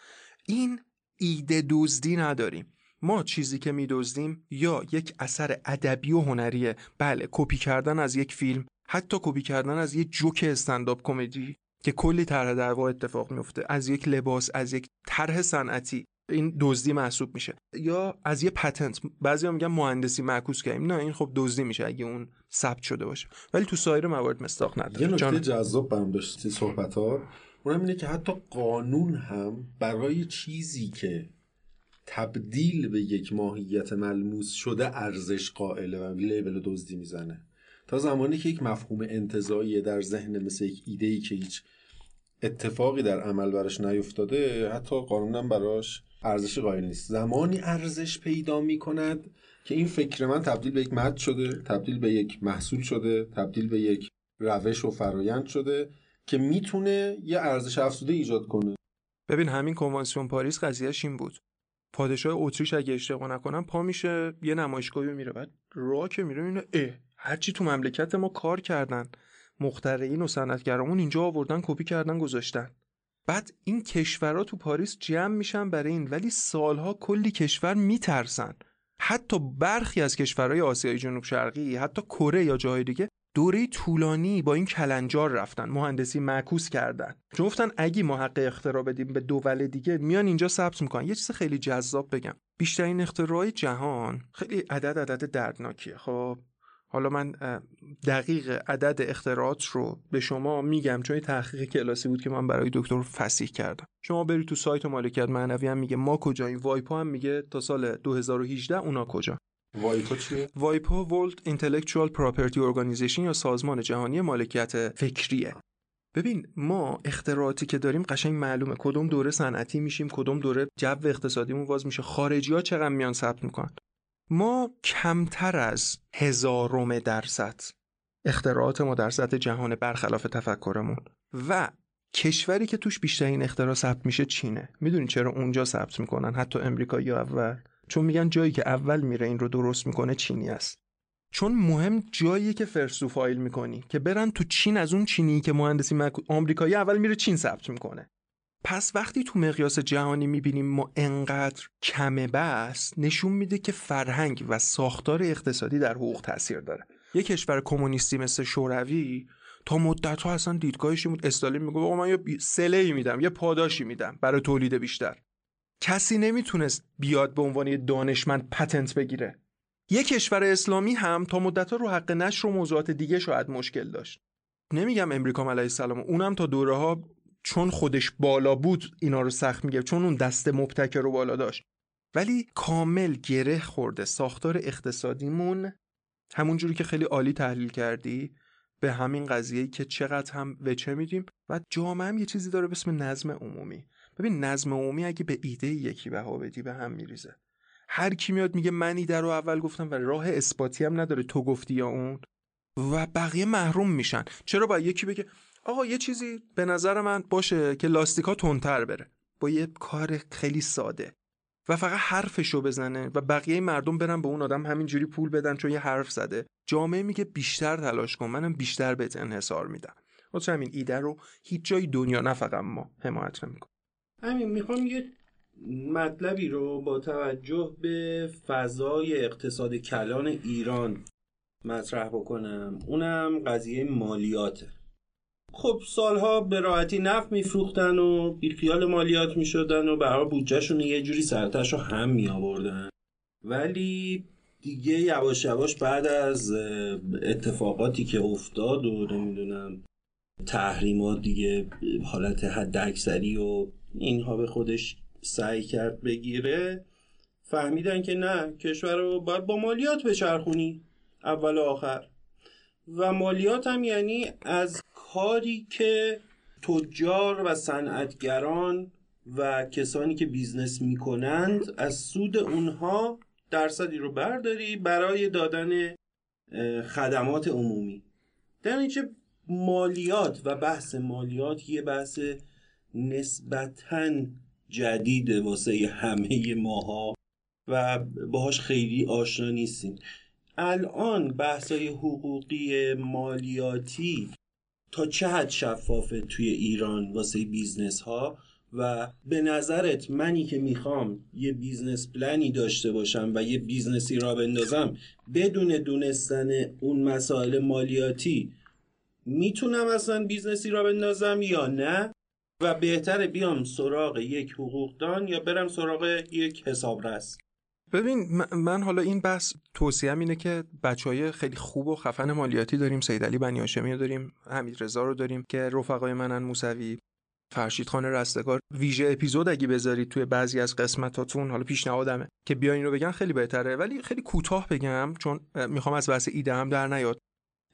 این ایده دزدی نداریم. ما چیزی که میدزدیم یا یک اثر ادبی و هنریه. بله کپی کردن از یک فیلم حتی کپی کردن از یک جوک استنداپ کمدی که کلی طرح دعوا اتفاق میفته از یک لباس از یک طرح صنعتی. این دزدی محسوب میشه. یا از یه patent بعضی میگن مهندسی معکوس کردیم. نه این خب دزدی میشه اگه اون ثبت شده باشه. ولی تو سایر موارد مستاق نداره. یه نکته جذاب برام داشتی صحبت ها اونم اینه که حتی قانون هم برای چیزی که تبدیل به یک ماهیت ملموس شده ارزش قائله و لیبل دزدی می‌زنه. تا زمانی که یک مفهوم انتظایی در ذهن مثل یک ایده ای که هیچ اتفاقی در عمل براش نیفتاده حتی قانونم براش ارزش قائل نیست. زمانی ارزش پیدا می کند که این فکر من تبدیل به یک مد شده تبدیل به یک محصول شده تبدیل به یک روش و فرایند شده که می‌تونه یه ارزش افزوده ایجاد کنه. ببین همین کنوانسیون پاریس قضیهش این بود. پادشاه اتریش اگه اشتباه نکنم پا میشه یه نمایشگاهی میره بعد راه که میره اینه اه هرچی تو مملکت ما کار کردن مخترعین و صنعتگرامون اینجا آوردن کپی کردن گذاشتن. بعد این کشورها تو پاریس جمع میشن برای این ولی سالها کلی کشور میترسن. حتی برخی از کشورهای آسیای جنوب شرقی حتی کره یا جای دیگه دوره طولانی با این کلنجار رفتن مهندسی معکوس کردن. چون گفتن اگه ما حق اختراع بدیم به دول دیگه میان اینجا ثبت می‌کنن. یه چیز خیلی جذاب بگم. بیشترین اختراع جهان خیلی عدد عدد دردناکیه. خب حالا من دقیق عدد اختراعات رو به شما میگم چون تحقیق کلاسی بود که من برای دکتر فسیح کردم. شما برید تو سایت مالکیت معنوی هم میگه ما کجاییم وایپا هم میگه تا سال 2018 اونا کجا. WIPO چیه؟ WIPO World Intellectual Property Organization یا سازمان جهانی مالکیت فکریه. ببین ما اختراعاتی که داریم قشنگ معلومه. کدوم دوره صنعتی میشیم کدوم دوره جو اقتصادیمون واز میشه. خارجی ها چقدر میان ثبت می‌کنن؟ ما کمتر از هزارم درصد اختراعات ما در سطح جهان برخلاف تفکرمون. و کشوری که توش بیشترین اختراع ثبت میشه چینه. می‌دونی چرا اونجا ثبت می‌کنن؟ حتی امریکایی اول. چون میگن جایی که اول میره این رو درست می‌کنه چینی است. چون مهم جایی که فرسو فایل می‌کنی که برن تو چین از اون چینی که مهندسی مک... آمریکایی اول میره چین ثبت می‌کنه. پس وقتی تو مقیاس جهانی می‌بینیم ما انقدر کمه بس نشون میده که فرهنگ و ساختار اقتصادی در حقوق تاثیر داره. یه کشور کمونیستی مثل شوروی تا مدت ها اصلا دیدگاهش بود استالین میگه من یه سله میدم یه پاداشی میدم برای تولید بیشتر. کسی نمی‌تونست بیاد به عنوان دانشمند پتنت بگیره. یه کشور اسلامی هم تا مدت ها رو حق نشر و موضوعات دیگه شاید مشکل داشت. نمیگم امریکا علیه السلام اونم تا دوره ها چون خودش بالا بود اینا رو سخت میگه چون اون دست مبتکر رو بالا داشت. ولی کامل گره خورده. ساختار اقتصادیمون همونجوری که خیلی عالی تحلیل کردی به همین قضیه که چقدر هم وچه میدیم و جامعه هم یه چیزی داره به اسم نظم عمومی. ببین نظم عمومی اگه به ایده یکی بها بدی به هم میریزه. هر کی میاد میگه من ایده رو اول گفتم و راه اثباتی هم نداره. تو گفتی یا اون؟ و بقیه محروم میشن. چرا باید یکی بگه آقا یه چیزی به نظر من باشه که لاستیکا تندتر بره. با یه کار خیلی ساده. و فقط حرفشو بزنه و بقیه مردم برن به اون آدم همینجوری پول بدن چون یه حرف زده. جامعه میگه بیشتر تلاش کن. منم بیشتر بهت انحصار میدم. واسه همین ایده رو هیچ جای دنیا نه فقط ما حمایت نمیکن همین می‌خوام یه مطلبی رو با توجه به فضای اقتصاد کلان ایران مطرح بکنم. اونم قضیه مالیاته. خب سالها به راحتی نفت میفروختن و بیخیال مالیات می‌شدن و به بودجهشون یه جوری سرتش رو هم می آوردن ولی دیگه یواش یواش بعد از اتفاقاتی که افتاد و نمی‌دونم تحریمات دیگه حالت حد اکثری و اینها به خودش سعی کرد بگیره فهمیدن که نه کشور رو باید با مالیات بچرخونی اول و آخر. و مالیات هم یعنی از کاری که تجار و صنعتگران و کسانی که بیزنس می‌کنند از سود اونها درصدی رو برداری برای دادن خدمات عمومی. در اینچه مالیات و بحث مالیات یه بحث نسبتا جدید واسه همه ماها و باهاش خیلی آشنا نیستیم. الان بحثای حقوقی مالیاتی تا چه حد شفافه توی ایران واسه بیزنس ها و به نظرت منی که می‌خوام یه business plan ی داشته باشم و یه business ی راه بندازم بدون دونستن اون مسائل مالیاتی می‌تونم اصلا business ی راه بندازم یا نه؟ و بهتره بیام سراغ یک حقوقدان یا برم سراغ یک حسابرس. ببین من حالا این بحث توصیهم اینه که بچه های خیلی خوب و خفن مالیاتی داریم سید علی بنی رو داریم حمید رضا رو داریم که رفقای منن موسوی فرشید خان رستگار. ویژه اپیزود اگه بذارید توی بعضی از قسمتاتون حالا پیشنهادمه که بیاین رو بگن خیلی بهتره. ولی خیلی کوتاه بگم چون می‌خوام از بحث ایده هم در نیاد.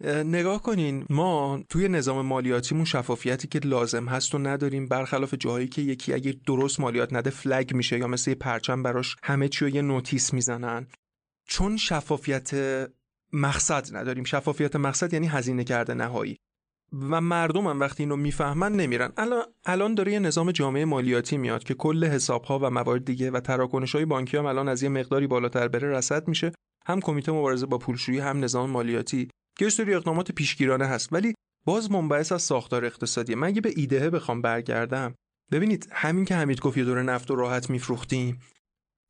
نگاه کنین ما توی نظام مالیاتیمون شفافیتی که لازم هست و نداریم برخلاف جاهایی که یکی اگه درست مالیات نده فلگ میشه یا مثل پرچم براش همه چی یه نوتیس می‌زنن. چون شفافیت مقصد نداریم. شفافیت مقصد یعنی هزینه کرده نهایی. و مردم هم وقتی اینو می‌فهمن نمیرن. الان الان داره یه نظام جامعه مالیاتی میاد که کل حساب ها و موارد دیگه و تراکنش های بانکی هم الان از یه مقداری بالاتر بره رصد میشه. هم کمیته مبارزه با پولشویی هم نظام مالیاتی. که یه سری اقدامات پیشگیرانه هست ولی باز منبعث از ساختار اقتصادی من اگه به ایده بخوام برگردم ببینید همین که حمید گفت یه دوره نفت و راحت میفروختیم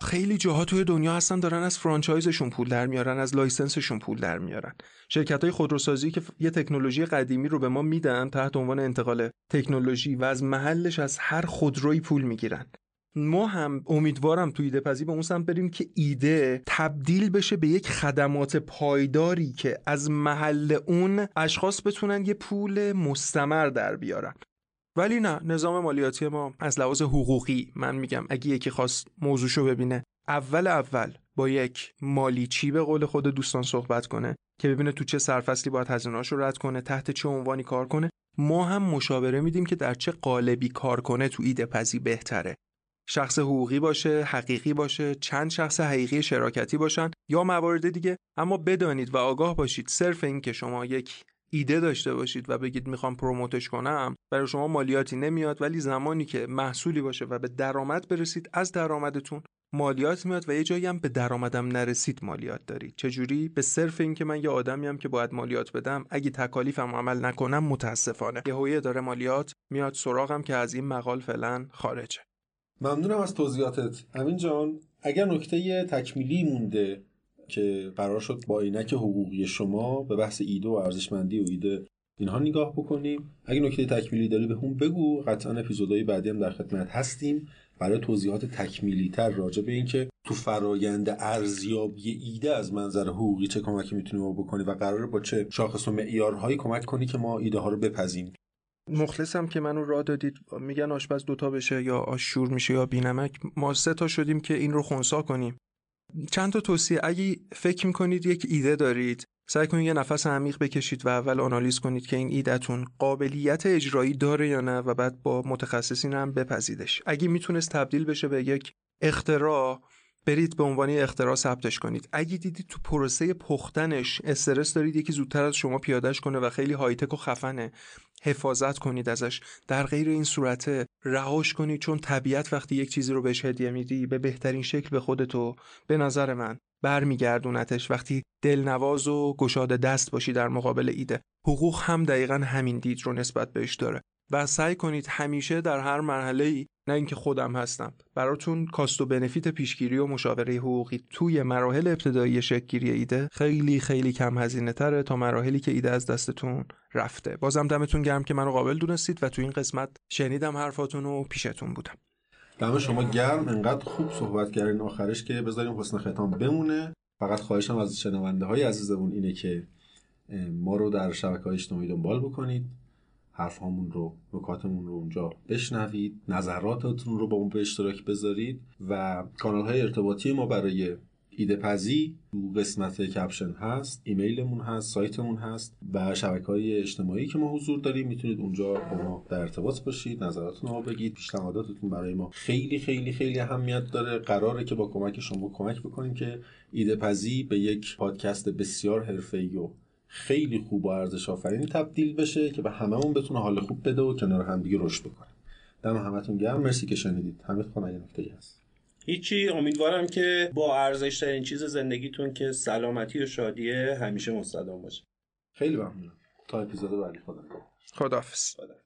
خیلی جاها توی دنیا هستن دارن از فرانچایزشون پول در میارن از لایسنسشون پول در میارن. شرکت های خودروسازی که یه تکنولوژی قدیمی رو به ما میدن تحت عنوان انتقال تکنولوژی و از محلش از هر خودروی پول می‌گیرن. ما هم امیدوارم توی ایده پذی به اون سمت بریم که ایده تبدیل بشه به یک خدمات پایداری که از محل اون اشخاص بتونن یه پول مستمر در بیارن. ولی نه نظام مالیاتی ما از لحاظ حقوقی من میگم اگه یکی خواست موضوعشو ببینه اول اول با یک مالیچی به قول خود دوستان صحبت کنه که ببینه تو چه سرفصلی باید هزینه‌اشو رد کنه تحت چه عنوانی کار کنه. ما هم مشاوره میدیم که در چه قالبی کار کنه تو ایده پذی بهتره. شخص حقوقی باشه حقیقی باشه چند شخص حقیقی شراکتی باشن یا موارد دیگه. اما بدانید و آگاه باشید صرف این که شما یک ایده داشته باشید و بگید می‌خوام پروموتش کنم برای شما مالیاتی نمیاد ولی زمانی که محصولی باشه و به درآمد برسید از درآمدتون مالیات میاد و یه جایی هم به درآمدم نرسید مالیات دارید. چجوری؟ به صرف اینکه من یه آدمی هم که باید مالیات بدم اگه تکالیفم عمل نکنم متاسفانه. یه داره مالیات میاد سراغم که از این مقال فعلا خارجه. ممنونم از توضیحاتت. امین جان اگر نکته تکمیلی مونده که قرار شد با عینک حقوقی شما به بحث ایده و ارزشمندی و ایده اینها نگاه بکنیم اگه نکته تکمیلی داری به هم بگو. قطعا اپیزودهای بعدی هم در خدمت هستیم. برای توضیحات تکمیلی تر راجع به اینکه تو فرایند ارزیابی ایده از منظر حقوقی چه کمکی می‌تونیم بکنی و قراره با چه شاخص و معیارهایی کمک کنی که ما ایده ها رو بپذیم مخلصم که منو راه دادید میگن آشپز دوتا بشه یا آشور میشه یا بینمک ما سه تا شدیم که این رو خونسا کنیم. چند تا توصیه اگه فکر می‌کنید یک ایده دارید سعی کنید یه نفس عمیق بکشید و اول آنالیز کنید که این ایدهتون قابلیت اجرایی داره یا نه و بعد با متخصصین هم بپذیدش اگه می‌تونست تبدیل بشه به یک اختراع برید به عنوان اختراع ثبتش کنید. اگه دیدید تو پروسه پختنش استرس دارید یکی زودتر از شما پیادش کنه و خیلی هایتک و خفنه. حفاظت کنید ازش. در غیر این صورت رهاش کنید چون طبیعت وقتی یک چیزی رو بهش هدیه میدی به بهترین شکل به خودتو به نظر من برمیگردونتش. وقتی دلنواز و گشاده دست باشی در مقابل ایده. حقوق هم دقیقا همین دید رو نسبت بهش داره. و سعی کنید همیشه در هر مرحله ای نه اینکه خودم هستم. براتون کاست و بنفیت پیشگیری و مشاوره حقوقی توی مراحل ابتدایی شکلگیری ایده خیلی خیلی کم هزینه تره تا مراحلی که ایده از دستتون رفته. بازم دمتون گرم که منو قابل دونستید و تو این قسمت شنیدم حرفاتون و پیشتون بودم. دم شما گرم. انقدر خوب صحبت کردین آخرش که بذاریم حسن ختام بمونه. فقط خواهشم از شنونده های عزیزمون اینه که ما رو در شبکه های اجتماعی دنبال بکنید. حرف رو نکاتمون رو اونجا بشنوید نظراتتون رو با اون به اشتراک بذارید و کانال های ارتباطی ما برای ایده پزی تو قسمت کپشن هست ایمیلمون هست سایتمون هست و شبکه های اجتماعی که ما حضور داریم. می‌تونید اونجا با ما در ارتباط باشید نظراتتون رو بگید پیشنهاداتتون برای ما خیلی خیلی خیلی اهمیت داره. قراره که با کمک شما کمک بکنیم که ایده پزی به یک پادکست بسیار حرفه‌ای و خیلی خوب و ارزش آفرینی تبدیل بشه که به هممون بتونه حال خوب بده و کنار هم دیگه رشد بکنه. دم همتون گرم. مرسی که شنیدید. حمید خان اگه نکته هست. هیچی. امیدوارم که با ارزش ترین چیز زندگیتون که سلامتی و شادیه همیشه مستدام باشه. خیلی ممنونم. تا اپیزود بعدی. خدا خداحافظ. Thank